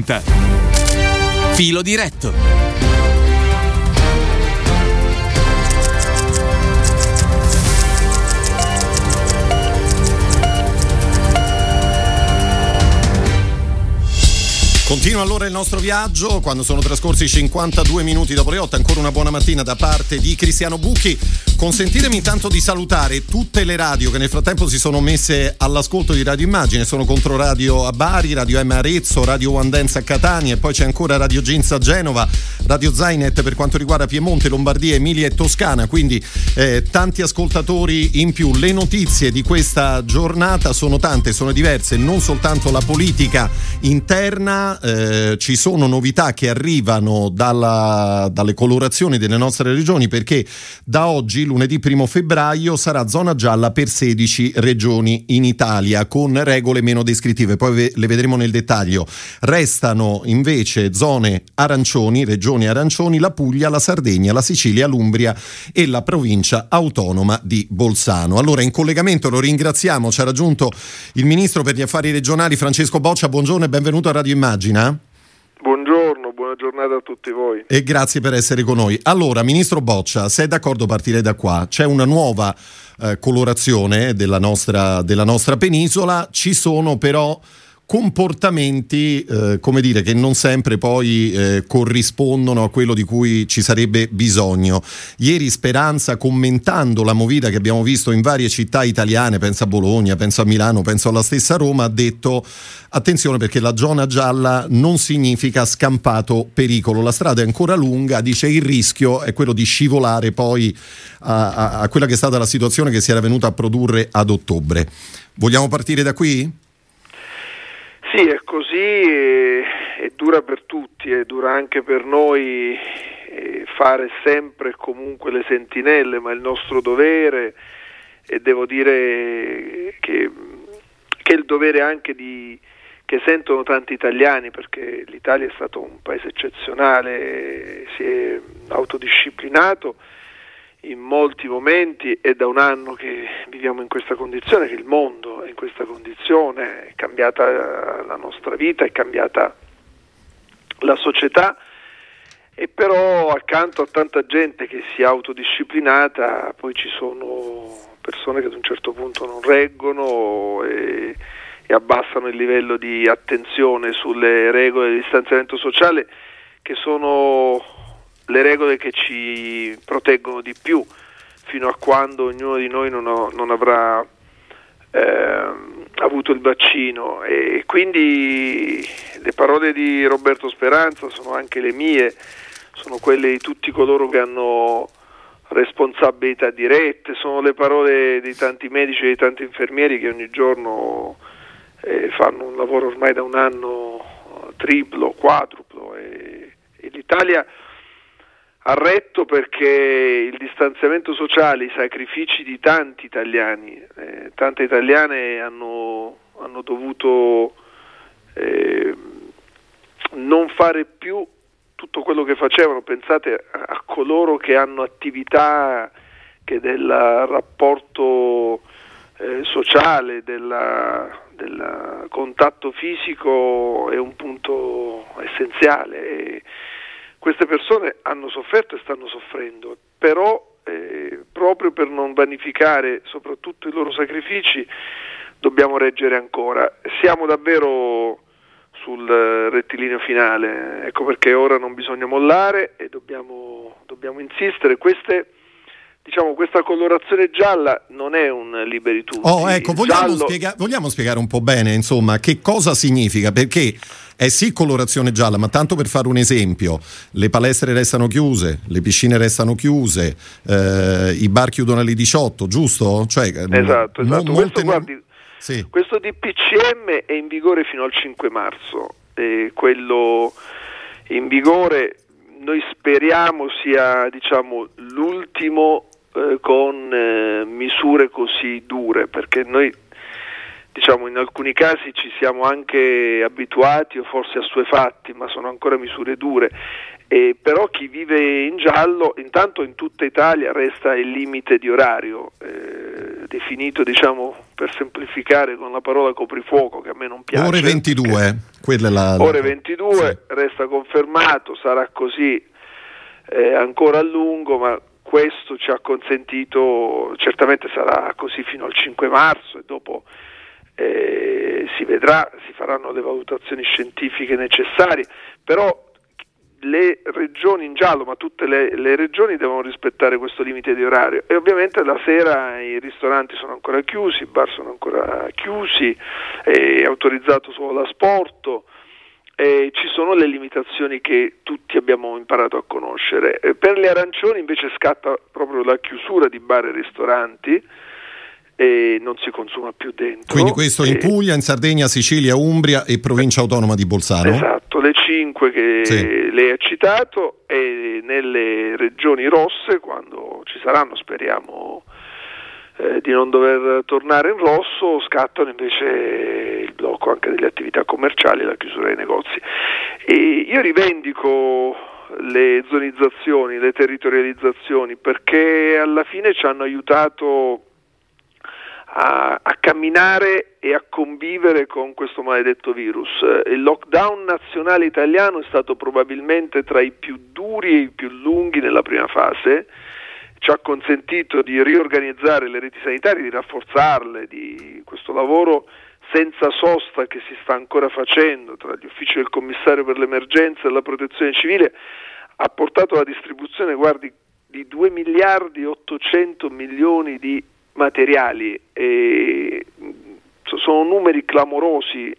Punta. Filo diretto. Continua allora il nostro viaggio quando sono trascorsi 52 minuti dopo le 8. Ancora una buona mattina da parte di Cristiano Bucchi. Consentitemi intanto di salutare tutte le radio che nel frattempo si sono messe all'ascolto di Radio Immagine. Sono Controradio a Bari, Radio M Arezzo, Radio One Dance a Catania e poi c'è ancora Radio Genza a Genova, Radio Zainet per quanto riguarda Piemonte, Lombardia, Emilia e Toscana. Quindi eh, tanti ascoltatori in più. Le notizie di questa giornata sono tante, sono diverse, non soltanto la politica interna eh, ci sono novità che arrivano dalla, dalle colorazioni delle nostre regioni perché da oggi, lunedì 1 febbraio, sarà zona gialla per 16 regioni in Italia con regole meno descrittive, poi le vedremo nel dettaglio. Restano invece zone arancioni, regioni arancioni, la Puglia, la Sardegna, la Sicilia, l'Umbria e la provincia autonoma di Bolzano. Allora in collegamento lo ringraziamo, ci ha raggiunto il ministro per gli affari regionali Francesco Boccia, buongiorno e benvenuto a Radio. Immagina. Buongiorno, buona giornata a tutti voi. E grazie per essere con noi. Allora, Ministro Boccia, se è d'accordo partire da qua, c'è una nuova eh, colorazione della nostra, della nostra penisola, ci sono però comportamenti, eh, come dire, che non sempre poi eh, corrispondono a quello di cui ci sarebbe bisogno. Ieri Speranza, commentando la movida che abbiamo visto in varie città italiane, penso a Bologna, penso a Milano, penso alla stessa Roma, ha detto attenzione perché la zona gialla non significa scampato pericolo, la strada è ancora lunga, dice il rischio è quello di scivolare poi a, a, a quella che è stata la situazione che si era venuta a produrre ad ottobre. Vogliamo partire da qui? Sì, è così, e, è dura per tutti, è dura anche per noi fare sempre e comunque le sentinelle, ma è il nostro dovere e devo dire che, che è il dovere anche di, che sentono tanti italiani perché l'Italia è stato un paese eccezionale, si è autodisciplinato in molti momenti è da un anno che viviamo in questa condizione, che il mondo è in questa condizione, è cambiata la nostra vita, è cambiata la società. E però accanto a tanta gente che si è autodisciplinata poi ci sono persone che ad un certo punto non reggono e, e abbassano il livello di attenzione sulle regole di distanziamento sociale che sono le regole che ci proteggono di più fino a quando ognuno di noi non, ho, non avrà eh, avuto il vaccino. E quindi le parole di Roberto Speranza sono anche le mie, sono quelle di tutti coloro che hanno responsabilità dirette, sono le parole di tanti medici e di tanti infermieri che ogni giorno eh, fanno un lavoro ormai da un anno triplo, quadruplo e, e l'Italia ha retto perché il distanziamento sociale, i sacrifici di tanti italiani, eh, tante italiane hanno, hanno dovuto eh, non fare più tutto quello che facevano, pensate a, a coloro che hanno attività che del rapporto eh, sociale, del contatto fisico è un punto essenziale. E, queste persone hanno sofferto e stanno soffrendo, però eh, proprio per non vanificare soprattutto i loro sacrifici dobbiamo reggere ancora. Siamo davvero sul rettilineo finale, ecco perché ora non bisogna mollare e dobbiamo, dobbiamo insistere. Queste diciamo, questa colorazione gialla non è un liberi tutti. Oh, ecco, vogliamo, giallo... spiega- vogliamo, spiegare un po' bene, insomma, che cosa significa? Perché è sì colorazione gialla, ma tanto per fare un esempio, le palestre restano chiuse, le piscine restano chiuse, eh, i bar chiudono alle 18, giusto? Cioè, esatto, esatto. Questo, guardi, sì. questo DPCM è in vigore fino al 5 marzo, e quello in vigore noi speriamo sia diciamo, l'ultimo eh, con eh, misure così dure, perché noi diciamo, in alcuni casi ci siamo anche abituati o forse assuefatti, ma sono ancora misure dure E però chi vive in giallo, intanto in tutta Italia resta il limite di orario, eh, definito diciamo per semplificare con la parola coprifuoco che a me non piace. Ore 22, quella è la, Ore 22, sì. resta confermato, sarà così eh, ancora a lungo, ma questo ci ha consentito, certamente sarà così fino al 5 marzo e dopo eh, si vedrà, si faranno le valutazioni scientifiche necessarie, però le regioni in giallo, ma tutte le, le, regioni devono rispettare questo limite di orario. E ovviamente la sera i ristoranti sono ancora chiusi, i bar sono ancora chiusi, è autorizzato solo l'asporto, e ci sono le limitazioni che tutti abbiamo imparato a conoscere. Per le arancioni invece scatta proprio la chiusura di bar e ristoranti e non si consuma più dentro. Quindi questo in Puglia, in Sardegna, Sicilia, Umbria e provincia autonoma di Bolzano? Esatto, le cinque che sì. lei ha citato e nelle regioni rosse, quando ci saranno, speriamo eh, di non dover tornare in rosso, scattano invece il blocco anche delle attività commerciali la chiusura dei negozi. E io rivendico le zonizzazioni, le territorializzazioni, perché alla fine ci hanno aiutato a, a, camminare e a convivere con questo maledetto virus. Il lockdown nazionale italiano è stato probabilmente tra i più duri e i più lunghi nella prima fase, ci ha consentito di riorganizzare le reti sanitarie, di rafforzarle, di questo lavoro senza sosta che si sta ancora facendo tra gli uffici del commissario per l'emergenza e la protezione civile ha portato alla distribuzione, guardi, di 2 miliardi e 800 milioni di materiali, e sono numeri clamorosi,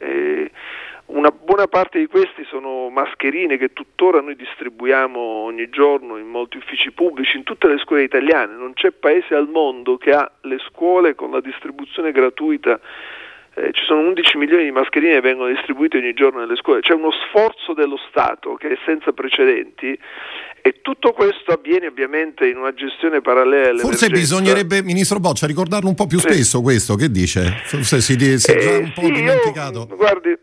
una buona parte di questi sono mascherine che tuttora noi distribuiamo ogni giorno in molti uffici pubblici, in tutte le scuole italiane, non c'è paese al mondo che ha le scuole con la distribuzione gratuita eh, ci sono 11 milioni di mascherine che vengono distribuite ogni giorno nelle scuole, c'è uno sforzo dello Stato che è senza precedenti e tutto questo avviene ovviamente in una gestione parallela. Forse bisognerebbe, Ministro Boccia, ricordarlo un po' più spesso questo, che dice? Forse si, si è già un po' sì, dimenticato. Io, guardi, *laughs*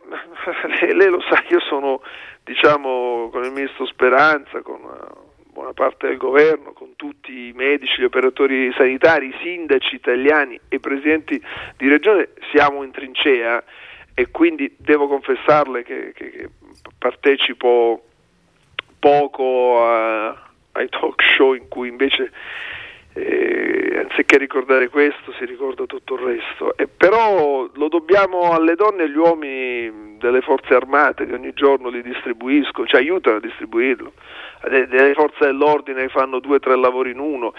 lei, lei, lo sa, io sono diciamo con il Ministro Speranza, con buona parte del governo, con tutti i medici, gli operatori sanitari, i sindaci italiani e i presidenti di regione, siamo in trincea e quindi devo confessarle che, che, che partecipo poco a, ai talk show in cui invece eh, anziché ricordare questo si ricorda tutto il resto. E però lo dobbiamo alle donne e agli uomini delle forze armate che ogni giorno li distribuiscono, ci aiutano a distribuirlo, delle forze dell'ordine che fanno due o tre lavori in uno.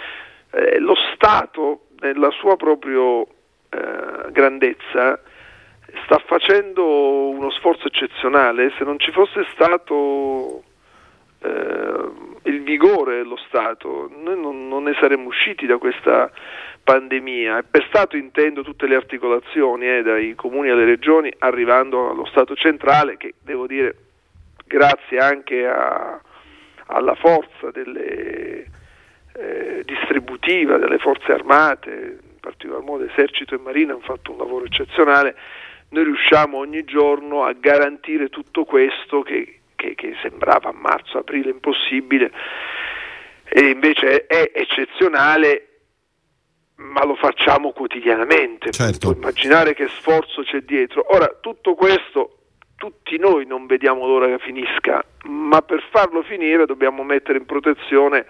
Eh, lo Stato, nella sua propria eh, grandezza, sta facendo uno sforzo eccezionale. Se non ci fosse stato eh, il vigore dello Stato, noi non, non, ne saremmo usciti da questa pandemia per Stato intendo tutte le articolazioni, eh, dai comuni alle regioni, arrivando allo Stato centrale che devo dire grazie anche a, alla forza delle, eh, distributiva delle forze armate, in particolar modo esercito e marina hanno fatto un lavoro eccezionale, noi riusciamo ogni giorno a garantire tutto questo che che, che sembrava a marzo-aprile impossibile e invece è eccezionale ma lo facciamo quotidianamente. Certo. Immaginare che sforzo c'è dietro. Ora, tutto questo tutti noi non vediamo l'ora che finisca, ma per farlo finire dobbiamo mettere in protezione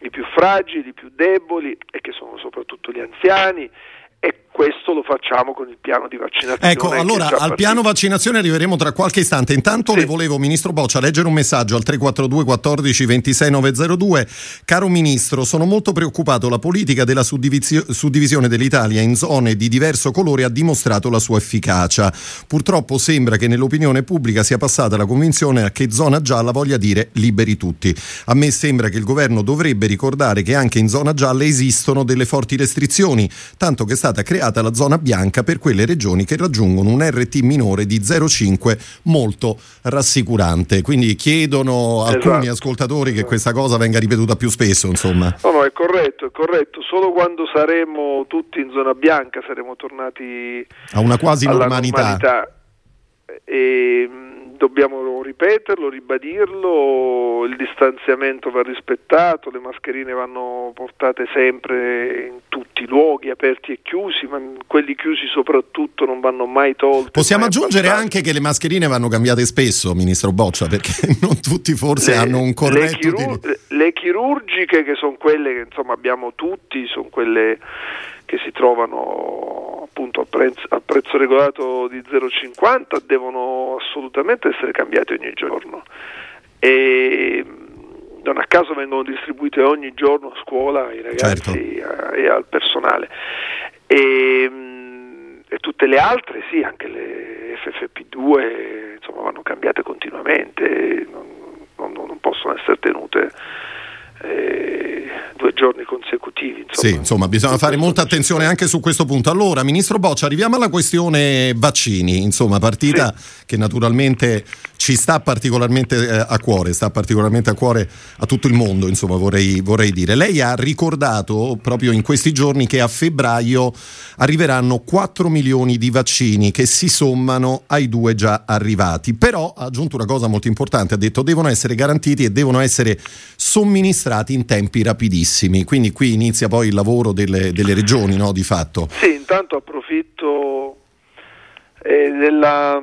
i più fragili, i più deboli e che sono soprattutto gli anziani e questo lo facciamo con il piano di vaccinazione. Ecco, allora al piano vaccinazione arriveremo tra qualche istante. Intanto sì. le volevo, Ministro Boccia, leggere un messaggio al 342 14 26 902. Caro Ministro, sono molto preoccupato. La politica della suddivizio- suddivisione dell'Italia in zone di diverso colore ha dimostrato la sua efficacia. Purtroppo sembra che nell'opinione pubblica sia passata la convinzione che zona gialla voglia dire liberi tutti. A me sembra che il governo dovrebbe ricordare che anche in zona gialla esistono delle forti restrizioni, tanto che è stata creata la zona bianca per quelle regioni che raggiungono un RT minore di 0,5 molto rassicurante. Quindi chiedono esatto. alcuni ascoltatori che questa cosa venga ripetuta più spesso, insomma. No, no, è corretto, è corretto. Solo quando saremo tutti in zona bianca saremo tornati a una quasi normalità. normalità. E, dobbiamo ripeterlo, ribadirlo, il distanziamento va rispettato, le mascherine vanno portate sempre in tutti i luoghi, aperti e chiusi, ma quelli chiusi soprattutto non vanno mai tolti. Possiamo aggiungere anche che le mascherine vanno cambiate spesso, Ministro Boccia, perché *laughs* non tutti forse le, hanno un corretto... Le, chirur- le chirurgiche, che sono quelle che insomma abbiamo tutti, sono quelle che si trovano appunto a prezzo, a prezzo regolato di 0,50 devono assolutamente essere cambiate ogni giorno e non a caso vengono distribuite ogni giorno a scuola ai ragazzi certo. e al personale e, e, tutte le altre sì anche le FFP2 insomma vanno cambiate continuamente non, non, non possono essere tenute eh, due giorni consecutivi. Insomma. Sì, insomma, bisogna fare molta attenzione anche su questo punto. Allora, Ministro Boccia, arriviamo alla questione vaccini, insomma, partita sì. che naturalmente ci sta particolarmente eh, a cuore, sta particolarmente a cuore a tutto il mondo, insomma, vorrei, vorrei dire. Lei ha ricordato proprio in questi giorni che a febbraio arriveranno 4 milioni di vaccini che si sommano ai due già arrivati. Però ha aggiunto una cosa molto importante, ha detto devono essere garantiti e devono essere somministrati in tempi rapidissimi. Quindi qui inizia poi il lavoro delle, delle regioni, no, di fatto. Sì, intanto approfitto eh, della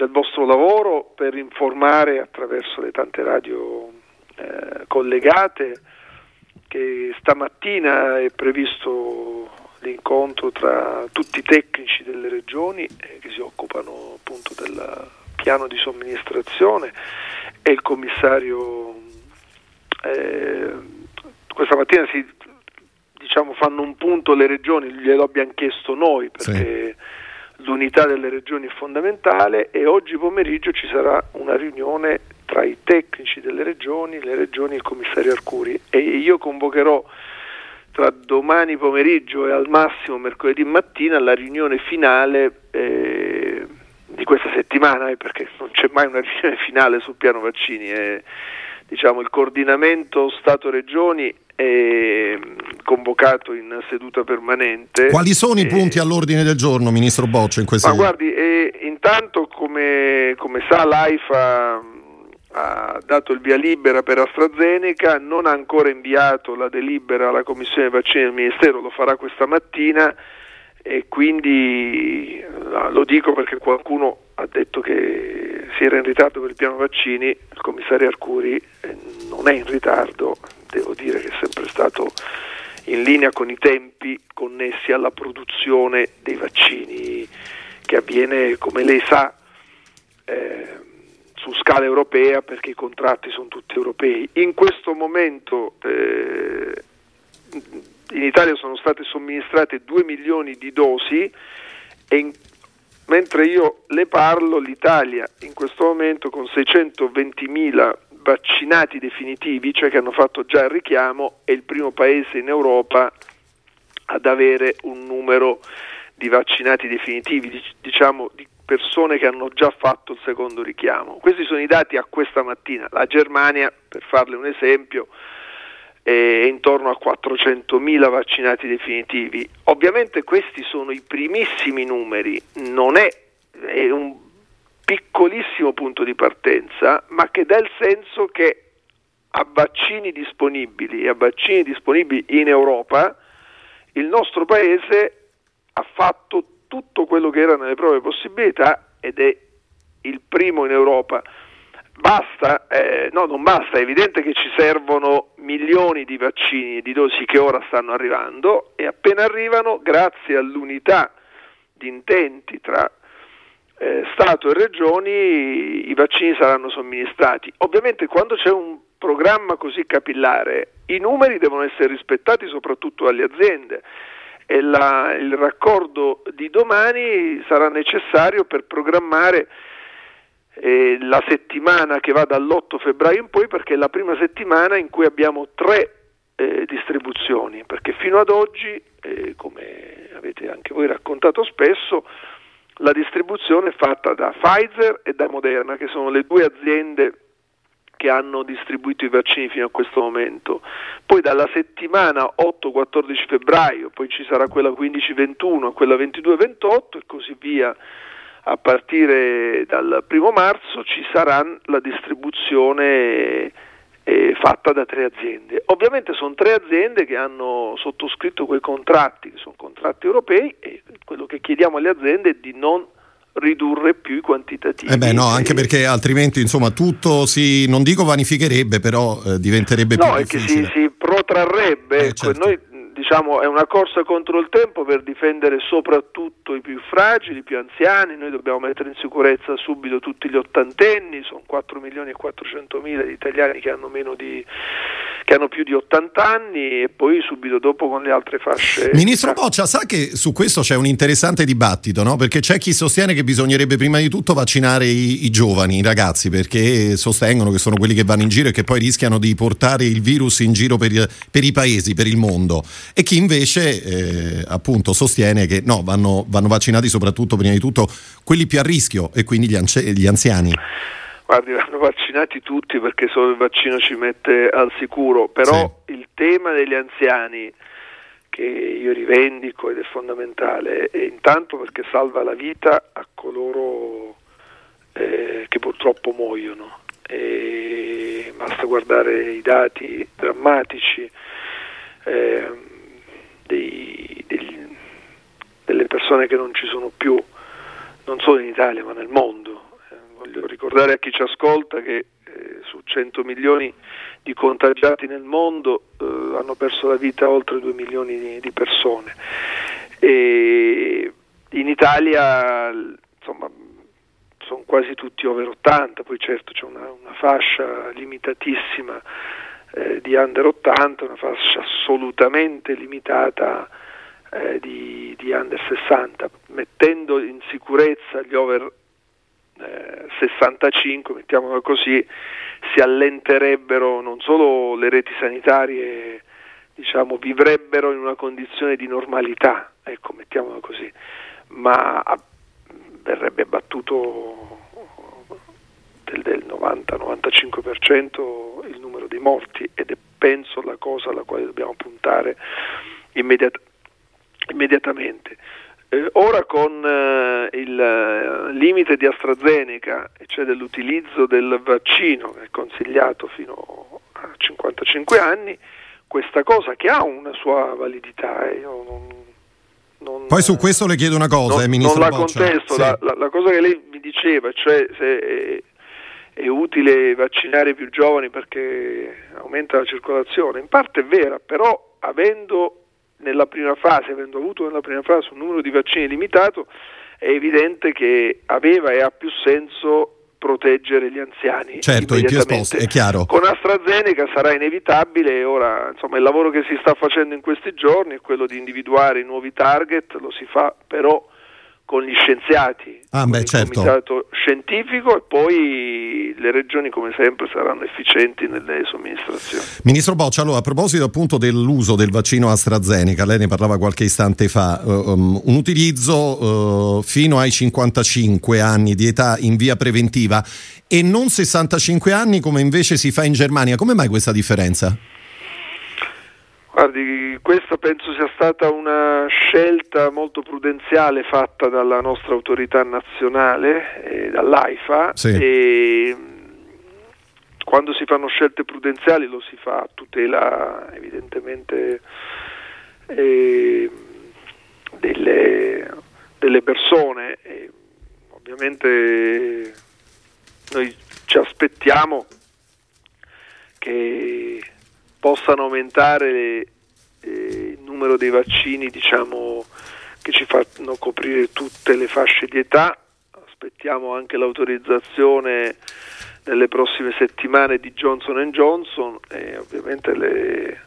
del vostro lavoro per informare attraverso le tante radio eh, collegate che stamattina è previsto l'incontro tra tutti i tecnici delle regioni eh, che si occupano appunto del piano di somministrazione e il commissario eh, questa mattina si diciamo fanno un punto le regioni, glielo abbiamo chiesto noi perché sì l'unità delle regioni è fondamentale e oggi pomeriggio ci sarà una riunione tra i tecnici delle regioni, le regioni e il commissario Arcuri. E io convocherò tra domani pomeriggio e al massimo mercoledì mattina la riunione finale eh, di questa settimana, eh, perché non c'è mai una riunione finale sul piano vaccini, eh, diciamo, il coordinamento Stato-Regioni convocato in seduta permanente. Quali sono i punti all'ordine del giorno, Ministro Boccia, in questa Ma guardi, eh, intanto come, come sa l'AIFA ha dato il via libera per AstraZeneca, non ha ancora inviato la delibera alla Commissione vaccini del Ministero, lo farà questa mattina e quindi lo dico perché qualcuno ha detto che si era in ritardo per il piano vaccini, il commissario Arcuri eh, non è in ritardo, devo dire che è sempre stato in linea con i tempi connessi alla produzione dei vaccini che avviene, come lei sa, eh, su scala europea perché i contratti sono tutti europei. In questo momento eh, in Italia sono state somministrate 2 milioni di dosi e in, mentre io le parlo l'Italia in questo momento con 620 mila vaccinati definitivi, cioè che hanno fatto già il richiamo, è il primo paese in Europa ad avere un numero di vaccinati definitivi, diciamo di persone che hanno già fatto il secondo richiamo. Questi sono i dati a questa mattina. La Germania, per farle un esempio, è intorno a 400.000 vaccinati definitivi. Ovviamente questi sono i primissimi numeri, non è, è un piccolissimo punto di partenza, ma che dà il senso che a vaccini disponibili e a vaccini disponibili in Europa, il nostro paese ha fatto tutto quello che era nelle proprie possibilità ed è il primo in Europa. Basta, eh, no, non basta, è evidente che ci servono milioni di vaccini e di dosi che ora stanno arrivando e appena arrivano, grazie all'unità di intenti tra eh, Stato e Regioni i vaccini saranno somministrati. Ovviamente quando c'è un programma così capillare i numeri devono essere rispettati soprattutto dalle aziende e la, il raccordo di domani sarà necessario per programmare eh, la settimana che va dall'8 febbraio in poi perché è la prima settimana in cui abbiamo tre eh, distribuzioni perché fino ad oggi, eh, come avete anche voi raccontato spesso, la distribuzione è fatta da Pfizer e da Moderna, che sono le due aziende che hanno distribuito i vaccini fino a questo momento. Poi dalla settimana 8-14 febbraio, poi ci sarà quella 15-21, quella 22-28 e così via a partire dal primo marzo ci sarà la distribuzione eh, fatta da tre aziende. Ovviamente sono tre aziende che hanno sottoscritto quei contratti, che sono contratti europei e quello che chiediamo alle aziende è di non ridurre più i quantitativi. Eh beh no, anche perché altrimenti insomma tutto si, non dico vanificherebbe, però eh, diventerebbe no, più difficile. No, è che si, si protrarrebbe. Eh, ecco, certo. Noi diciamo, è una corsa contro il tempo per difendere soprattutto i più fragili, i più anziani, noi dobbiamo mettere in sicurezza subito tutti gli ottantenni, sono 4 milioni e 400 mila di italiani che hanno, di, che hanno più di 80 anni e poi subito dopo con le altre fasce. Ministro Boccia, sa che su questo c'è un interessante dibattito, no? perché c'è chi sostiene che bisognerebbe prima di tutto vaccinare i, i giovani, i ragazzi, perché sostengono che sono quelli che vanno in giro e che poi rischiano di portare il virus in giro per, per i paesi, per il mondo e chi invece eh, appunto sostiene che no, vanno, vanno, vaccinati soprattutto prima di tutto quelli più a rischio e quindi gli, anci- gli anziani. Guardi, vanno vaccinati tutti perché solo il vaccino ci mette al sicuro, però sì. il tema degli anziani che io rivendico ed è fondamentale è intanto perché salva la vita a coloro eh, che purtroppo muoiono. E basta guardare i dati drammatici. Eh, dei, degli, delle persone che non ci sono più, non solo in Italia ma nel mondo. Voglio ricordare a chi ci ascolta che eh, su 100 milioni di contagiati nel mondo eh, hanno perso la vita oltre 2 milioni di, di persone. E in Italia insomma, sono quasi tutti over 80, poi certo c'è una, una fascia limitatissima eh, di under 80, una fascia assolutamente limitata eh, di, di, under 60, mettendo in sicurezza gli over 65, mettiamolo così, si allenterebbero non solo le reti sanitarie, diciamo, vivrebbero in una condizione di normalità, ecco, mettiamolo così, ma verrebbe battuto del, del 90-95% il numero dei morti ed è penso la cosa alla quale dobbiamo puntare immediat- immediatamente. Eh, ora con eh, il eh, limite di AstraZeneca, cioè dell'utilizzo del vaccino che è consigliato fino a 55 anni, questa cosa che ha una sua validità, io non, non, Poi su questo le chiedo una cosa, non, eh, Ministro Non la Boccia. contesto, Sì. la, la, la cosa che lei mi diceva, cioè se è utile vaccinare i più giovani perché aumenta la circolazione, in parte è vera, però avendo nella prima fase, avendo avuto nella prima fase un numero di vaccini limitato, è evidente che aveva e ha più senso proteggere gli anziani. Certo, i più esposti, è chiaro. Con AstraZeneca sarà inevitabile ora insomma, il lavoro che si sta facendo in questi giorni è quello di individuare i nuovi target, lo si fa però con gli scienziati, ah, beh, il certo. comitato scientifico e poi le regioni come sempre saranno efficienti nelle somministrazioni. Ministro Boccia, allora, a proposito appunto dell'uso del vaccino AstraZeneca, lei ne parlava qualche istante fa, um, un utilizzo uh, fino ai 55 anni di età in via preventiva e non 65 anni come invece si fa in Germania, come mai questa differenza? Guardi, questa penso sia stata una scelta molto prudenziale fatta dalla nostra autorità nazionale, eh, dall'AIFA, sì. e quando si fanno scelte prudenziali lo si fa a tutela evidentemente eh, delle, delle, persone. E ovviamente noi ci aspettiamo che possano aumentare eh, il numero dei vaccini diciamo, che ci fanno coprire tutte le fasce di età. Aspettiamo anche l'autorizzazione nelle prossime settimane di Johnson Johnson e ovviamente le,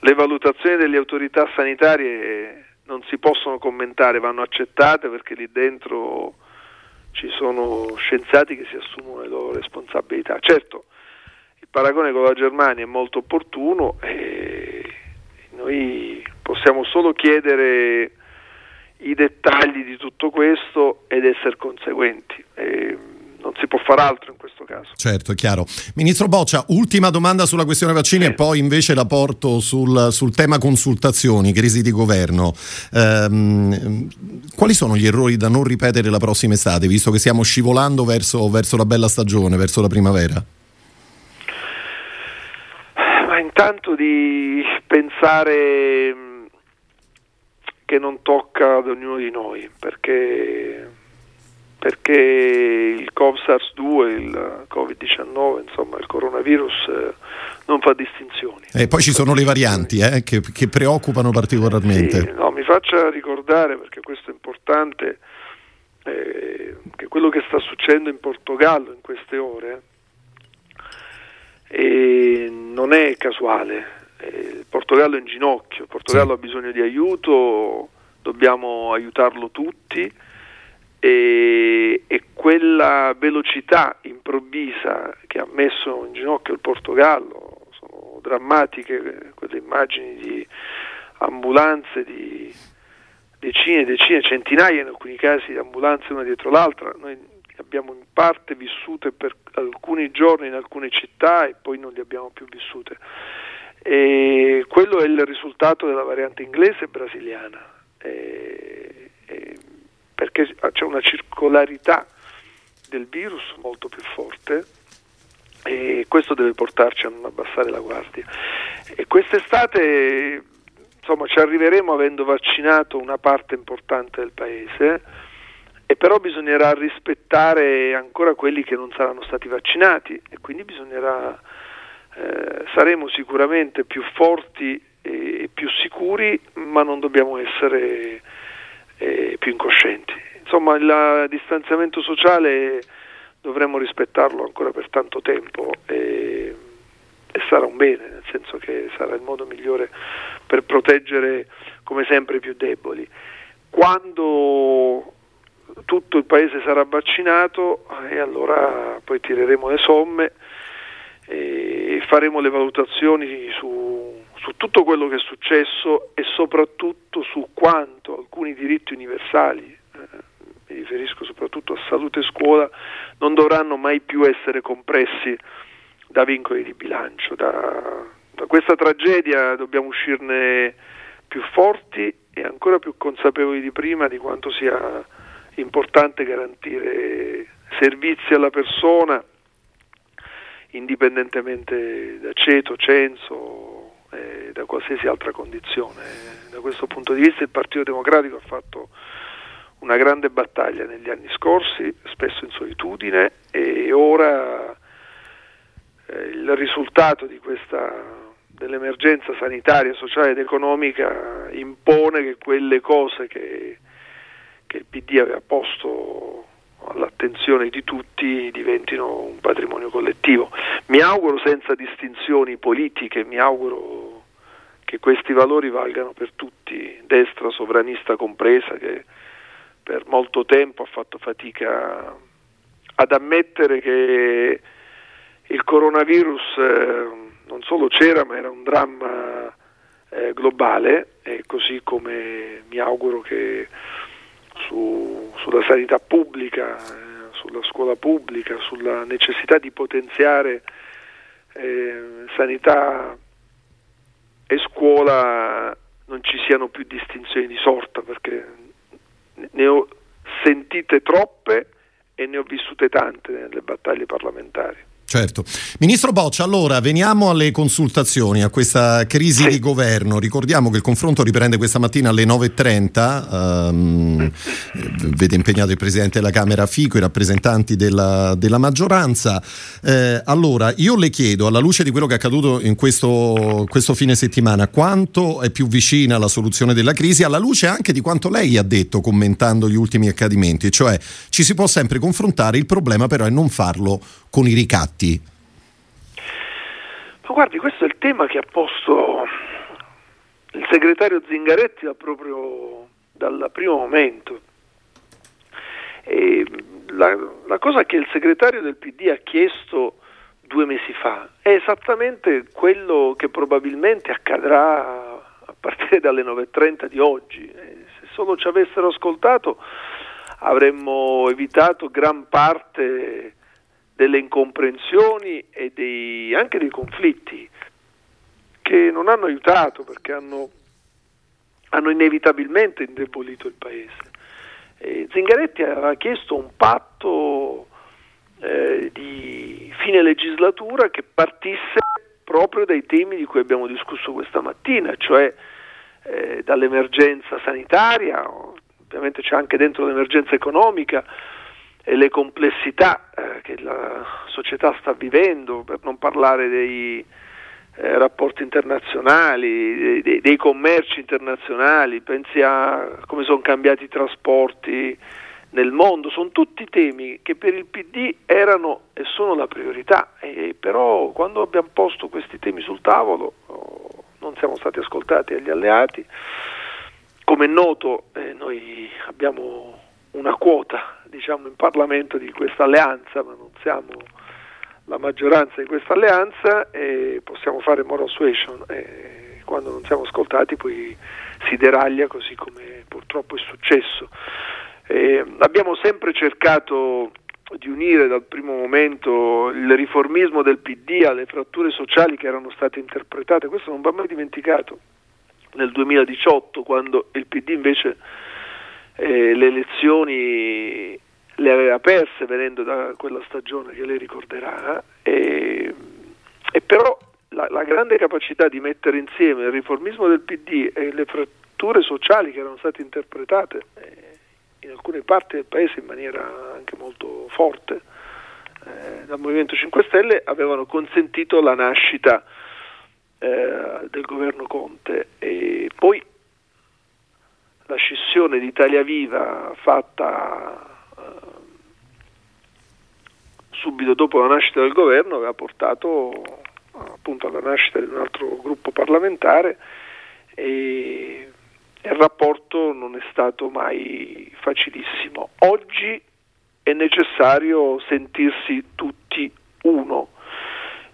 le valutazioni delle autorità sanitarie non si possono commentare, vanno accettate perché lì dentro ci sono scienziati che si assumono le loro responsabilità. Certo, il paragone con la Germania è molto opportuno e noi possiamo solo chiedere i dettagli di tutto questo ed essere conseguenti. E non si può fare altro in questo caso. Certo, è chiaro. Ministro Boccia, ultima domanda sulla questione vaccini sì. e poi invece la porto sul, sul tema consultazioni, crisi di governo. Ehm, quali sono gli errori da non ripetere la prossima estate, visto che stiamo scivolando verso, verso la bella stagione, verso la primavera? Intanto di pensare che non tocca ad ognuno di noi, perché perché il COV-SARS-2, il Covid-19, insomma il coronavirus eh, non fa distinzioni. E poi ci sono le varianti eh, che, che, preoccupano particolarmente. Sì, no, mi faccia ricordare, perché questo è importante, eh, che quello che sta succedendo in Portogallo in queste ore eh, non è casuale. Eh, il Portogallo è in ginocchio, il Portogallo sì. ha bisogno di aiuto, dobbiamo aiutarlo tutti e, e, quella velocità improvvisa che ha messo in ginocchio il Portogallo, sono drammatiche quelle immagini di ambulanze, di decine e decine, centinaia in alcuni casi di ambulanze una dietro l'altra, noi abbiamo in parte vissute per alcuni giorni in alcune città e poi non le abbiamo più vissute. E quello è il risultato della variante inglese e brasiliana. E, e perché c'è una circolarità del virus molto più forte e questo deve portarci a non abbassare la guardia. E quest'estate insomma, ci arriveremo avendo vaccinato una parte importante del paese e però bisognerà rispettare ancora quelli che non saranno stati vaccinati e quindi bisognerà eh, saremo sicuramente più forti e più sicuri, ma non dobbiamo essere eh, più incoscienti. Insomma, il distanziamento sociale dovremmo rispettarlo ancora per tanto tempo e, e sarà un bene, nel senso che sarà il modo migliore per proteggere come sempre i più deboli. Quando tutto il paese sarà vaccinato e allora poi tireremo le somme e faremo le valutazioni su su tutto quello che è successo e soprattutto su quanto alcuni diritti universali, eh, mi riferisco soprattutto a salute e scuola, non dovranno mai più essere compressi da vincoli di bilancio. Da, da questa tragedia dobbiamo uscirne più forti e ancora più consapevoli di prima di quanto sia importante garantire servizi alla persona indipendentemente da ceto, censo, eh, da qualsiasi altra condizione. Da questo punto di vista il Partito Democratico ha fatto una grande battaglia negli anni scorsi, spesso in solitudine, e ora eh, il risultato questa, dell'emergenza sanitaria, sociale ed economica impone che quelle cose che, che il PD aveva posto all'attenzione di tutti diventino un patrimonio collettivo. Mi auguro senza distinzioni politiche, mi auguro che questi valori valgano per tutti, destra sovranista compresa, che per molto tempo ha fatto fatica ad ammettere che il coronavirus eh, non solo c'era ma era un dramma eh, globale e così come mi auguro che su, sulla sanità pubblica, eh, sulla scuola pubblica, sulla necessità di potenziare eh, sanità e scuola non ci siano più distinzioni di sorta perché ne ho sentite troppe e ne ho vissute tante nelle battaglie parlamentari. Certo. Ministro Boccia, allora veniamo alle consultazioni, a questa crisi sì. di governo. Ricordiamo che il confronto riprende questa mattina alle 9.30, um, ehm, vede impegnato il Presidente della Camera Fico, i rappresentanti della, della maggioranza. Eh, allora, io le chiedo, alla luce di quello che è accaduto in questo, questo fine settimana, quanto è più vicina la soluzione della crisi, alla luce anche di quanto lei ha detto commentando gli ultimi accadimenti, cioè ci si può sempre confrontare, il problema però è non farlo con i ricatti? Ma guardi, questo è il tema che ha posto il segretario Zingaretti da proprio dal primo momento. La, la, cosa che il segretario del PD ha chiesto due mesi fa è esattamente quello che probabilmente accadrà a partire dalle 9.30 di oggi. Se solo ci avessero ascoltato avremmo evitato gran parte delle incomprensioni e dei, anche dei conflitti che non hanno aiutato perché hanno, hanno inevitabilmente indebolito il paese. E Zingaretti aveva chiesto un patto eh, di fine legislatura che partisse proprio dai temi di cui abbiamo discusso questa mattina, cioè eh, dall'emergenza sanitaria, ovviamente c'è anche dentro l'emergenza economica, e le complessità eh, che la società sta vivendo, per non parlare dei eh, rapporti internazionali, dei, dei, commerci internazionali, pensi a come sono cambiati i trasporti nel mondo, sono tutti temi che per il PD erano e sono la priorità, e, però quando abbiamo posto questi temi sul tavolo oh, non siamo stati ascoltati agli alleati. Come è noto eh, noi abbiamo una quota diciamo, in Parlamento di questa alleanza, ma non siamo la maggioranza di questa alleanza e possiamo fare moral suasion e quando non siamo ascoltati poi si deraglia così come purtroppo è successo. E abbiamo sempre cercato di unire dal primo momento il riformismo del PD alle fratture sociali che erano state interpretate, questo non va mai dimenticato nel 2018 quando il PD invece eh, le elezioni le aveva perse venendo da quella stagione che lei ricorderà e, e però la, la, grande capacità di mettere insieme il riformismo del PD e le fratture sociali che erano state interpretate eh, in alcune parti del paese in maniera anche molto forte eh, dal Movimento 5 Stelle avevano consentito la nascita eh, del governo Conte. E poi la scissione di Italia Viva fatta eh, subito dopo la nascita del governo aveva portato appunto alla nascita di un altro gruppo parlamentare e il rapporto non è stato mai facilissimo. Oggi è necessario sentirsi tutti uno,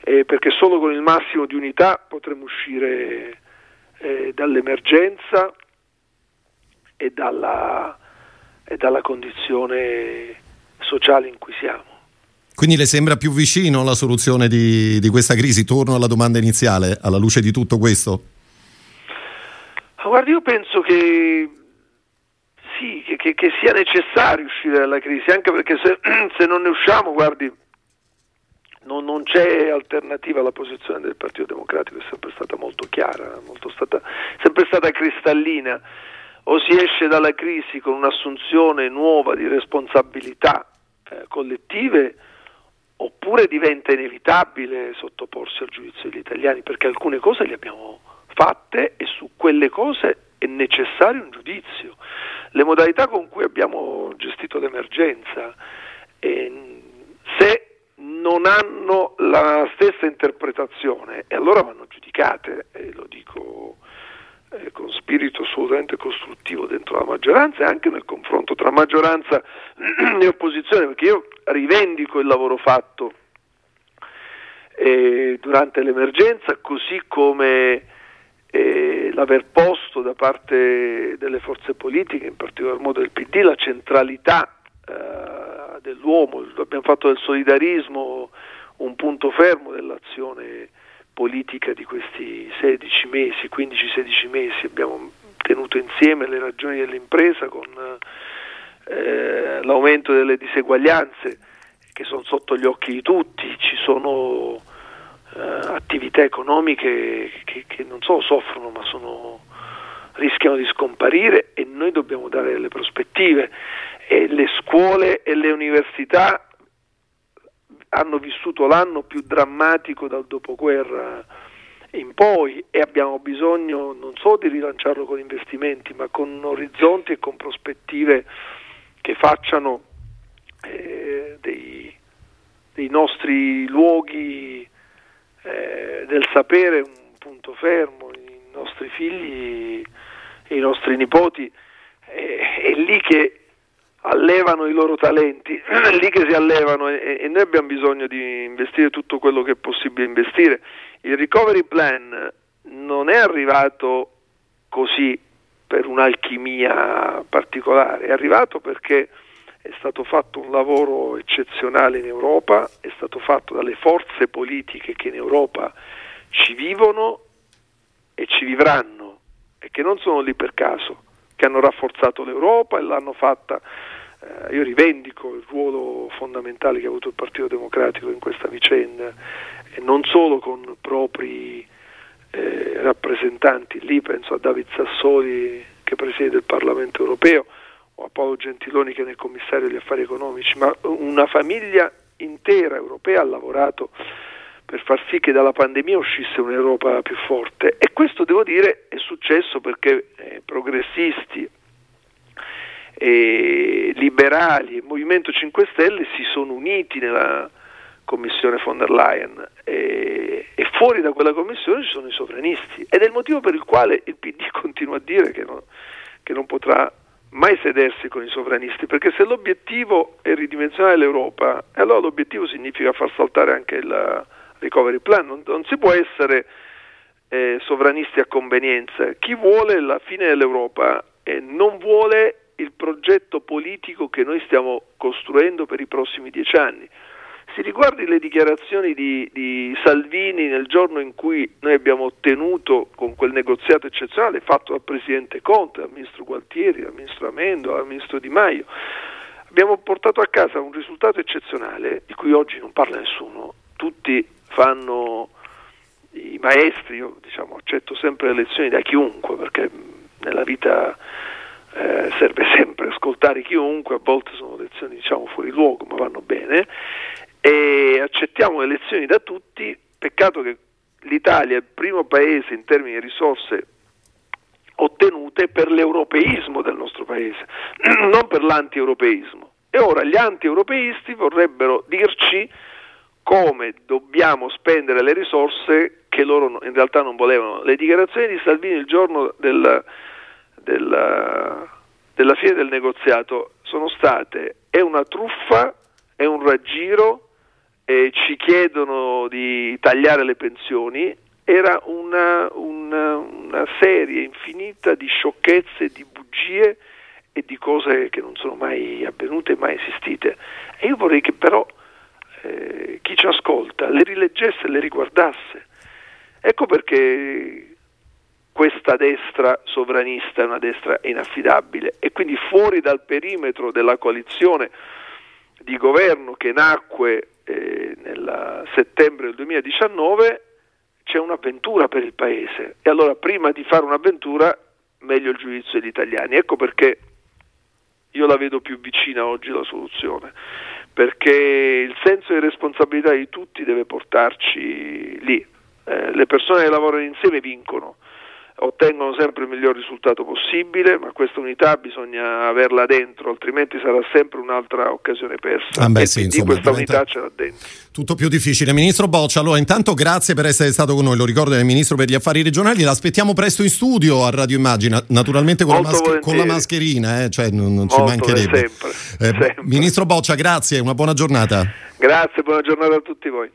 eh, perché solo con il massimo di unità potremo uscire eh, dall'emergenza e dalla, e dalla condizione sociale in cui siamo. Quindi le sembra più vicino la soluzione di, di, questa crisi? Torno alla domanda iniziale, alla luce di tutto questo? Guardi, io penso che sì, che, che, sia necessario uscire dalla crisi, anche perché se, *clears throat* se non ne usciamo, guardi, non, non, c'è alternativa alla posizione del Partito Democratico, è sempre stata molto chiara, molto stata, sempre stata cristallina o si esce dalla crisi con un'assunzione nuova di responsabilità eh, collettive oppure diventa inevitabile sottoporsi al giudizio degli italiani perché alcune cose le abbiamo fatte e su quelle cose è necessario un giudizio. Le modalità con cui abbiamo gestito l'emergenza, eh, se non hanno la stessa interpretazione, allora vanno giudicate, e lo dico eh, con spirito assolutamente costruttivo dentro la maggioranza e anche nel confronto tra maggioranza *clears throat* e opposizione, perché io rivendico il lavoro fatto eh, durante l'emergenza, così come eh, l'aver posto da parte delle forze politiche, in particolar modo del PD, la centralità eh, dell'uomo, abbiamo fatto del solidarismo un punto fermo dell'azione politica di questi 16 mesi, 15-16 mesi, abbiamo tenuto insieme le ragioni dell'impresa con eh, l'aumento delle diseguaglianze che sono sotto gli occhi di tutti, ci sono eh, attività economiche che, che, non solo soffrono ma sono, rischiano di scomparire e noi dobbiamo dare delle prospettive. E le scuole e le università hanno vissuto l'anno più drammatico dal dopoguerra in poi e abbiamo bisogno non solo di rilanciarlo con investimenti ma con orizzonti e con prospettive che facciano eh, dei, dei, nostri luoghi eh, del sapere un punto fermo, i nostri figli i nostri nipoti. Eh, è lì che allevano i loro talenti, è *clears throat* lì che si allevano e, e, noi abbiamo bisogno di investire tutto quello che è possibile investire. Il recovery plan non è arrivato così per un'alchimia particolare, è arrivato perché è stato fatto un lavoro eccezionale in Europa, è stato fatto dalle forze politiche che in Europa ci vivono e ci vivranno e che non sono lì per caso, che hanno rafforzato l'Europa e l'hanno fatta. Eh, io rivendico il ruolo fondamentale che ha avuto il Partito Democratico in questa vicenda e non solo con propri eh, rappresentanti. Lì, penso a David Sassoli che presiede il Parlamento europeo o a Paolo Gentiloni che è il commissario degli affari economici, ma una famiglia intera europea ha lavorato per far sì che dalla pandemia uscisse un'Europa più forte. E questo devo dire è successo perché eh, progressisti e liberali e Movimento 5 Stelle si sono uniti nella commissione von der Leyen e, e, fuori da quella commissione ci sono i sovranisti ed è il motivo per il quale il PD *laughs* continua a dire che, no, che non potrà mai sedersi con i sovranisti, perché se l'obiettivo è ridimensionare l'Europa, allora l'obiettivo significa far saltare anche il recovery plan, non, non si può essere eh, sovranisti a convenienza. Chi vuole la fine dell'Europa eh, non vuole il progetto politico che noi stiamo costruendo per i prossimi dieci anni. Si riguardi le dichiarazioni di, di, Salvini nel giorno in cui noi abbiamo ottenuto con quel negoziato eccezionale fatto dal Presidente Conte, dal Ministro Gualtieri, dal Ministro Amendo, dal Ministro Di Maio, abbiamo portato a casa un risultato eccezionale di cui oggi non parla nessuno, tutti fanno i maestri, io diciamo, accetto sempre le lezioni da chiunque perché nella vita eh, serve sempre ascoltare chiunque, a volte sono lezioni diciamo fuori luogo ma vanno bene e accettiamo le lezioni da tutti, peccato che l'Italia è il primo paese in termini di risorse ottenute per l'europeismo del nostro paese, *clears throat* non per l'anti-europeismo. E ora gli anti-europeisti vorrebbero dirci come dobbiamo spendere le risorse che loro in realtà non volevano. Le dichiarazioni di Salvini il giorno del, del, della fine del negoziato sono state è una truffa, è un raggiro, eh, ci chiedono di tagliare le pensioni, era una, una, una serie infinita di sciocchezze, di bugie e di cose che non sono mai avvenute mai esistite. E io vorrei che però eh, chi ci ascolta le rileggesse le riguardasse. Ecco perché questa destra sovranista è una destra inaffidabile e quindi fuori dal perimetro della coalizione di governo che nacque eh, nel settembre del 2019 c'è un'avventura per il Paese e allora prima di fare un'avventura meglio il giudizio degli italiani. Ecco perché io la vedo più vicina oggi la soluzione, perché il senso di responsabilità di tutti deve portarci lì. Eh, le persone che lavorano insieme vincono ottengono sempre il miglior risultato possibile, ma questa unità bisogna averla dentro, altrimenti sarà sempre un'altra occasione persa. Ah beh, sì, insomma, questa unità ce l'ha dentro. Tutto più difficile. Ministro Boccia, allora intanto grazie per essere stato con noi, lo ricordo è il Ministro per gli Affari Regionali, l'aspettiamo presto in studio a Radio Immagina, naturalmente con, la, mascher- con la, mascherina, eh? cioè non, non ci mancherebbe. Sempre, eh, sempre. Ministro Boccia, grazie, una buona giornata. Grazie, buona giornata a tutti voi.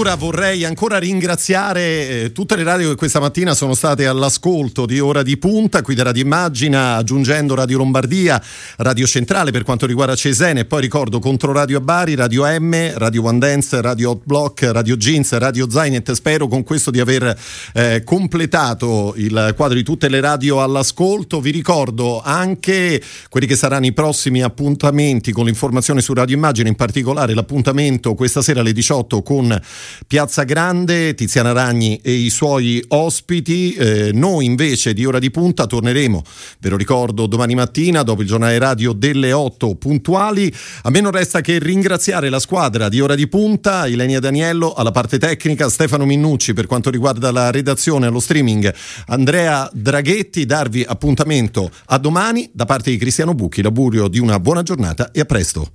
Chiusura vorrei ancora ringraziare eh, tutte le radio che questa mattina sono state all'ascolto di Ora di Punta, qui da Radio Immagina, aggiungendo Radio Lombardia, Radio Centrale per quanto riguarda Cesene, e poi ricordo Controradio a Bari, Radio M, Radio One Dance, Radio Hot Block, Radio Jeans, Radio Zainet. Spero con questo di aver eh, completato il quadro di tutte le radio all'ascolto. Vi ricordo anche quelli che saranno i prossimi appuntamenti con l'informazione su Radio Immagina, in particolare l'appuntamento questa sera alle 18 con Piazza Grande, Tiziana Ragni e i suoi ospiti. Eh, noi invece di Ora di Punta torneremo, ve lo ricordo, domani mattina dopo il giornale radio delle 8 puntuali. A me non resta che ringraziare la squadra di Ora di Punta, Ilenia Daniello alla parte tecnica, Stefano Minnucci per quanto riguarda la redazione e lo streaming, Andrea Draghetti, darvi appuntamento a domani da parte di Cristiano Bucchi, l'augurio di una buona giornata e a presto.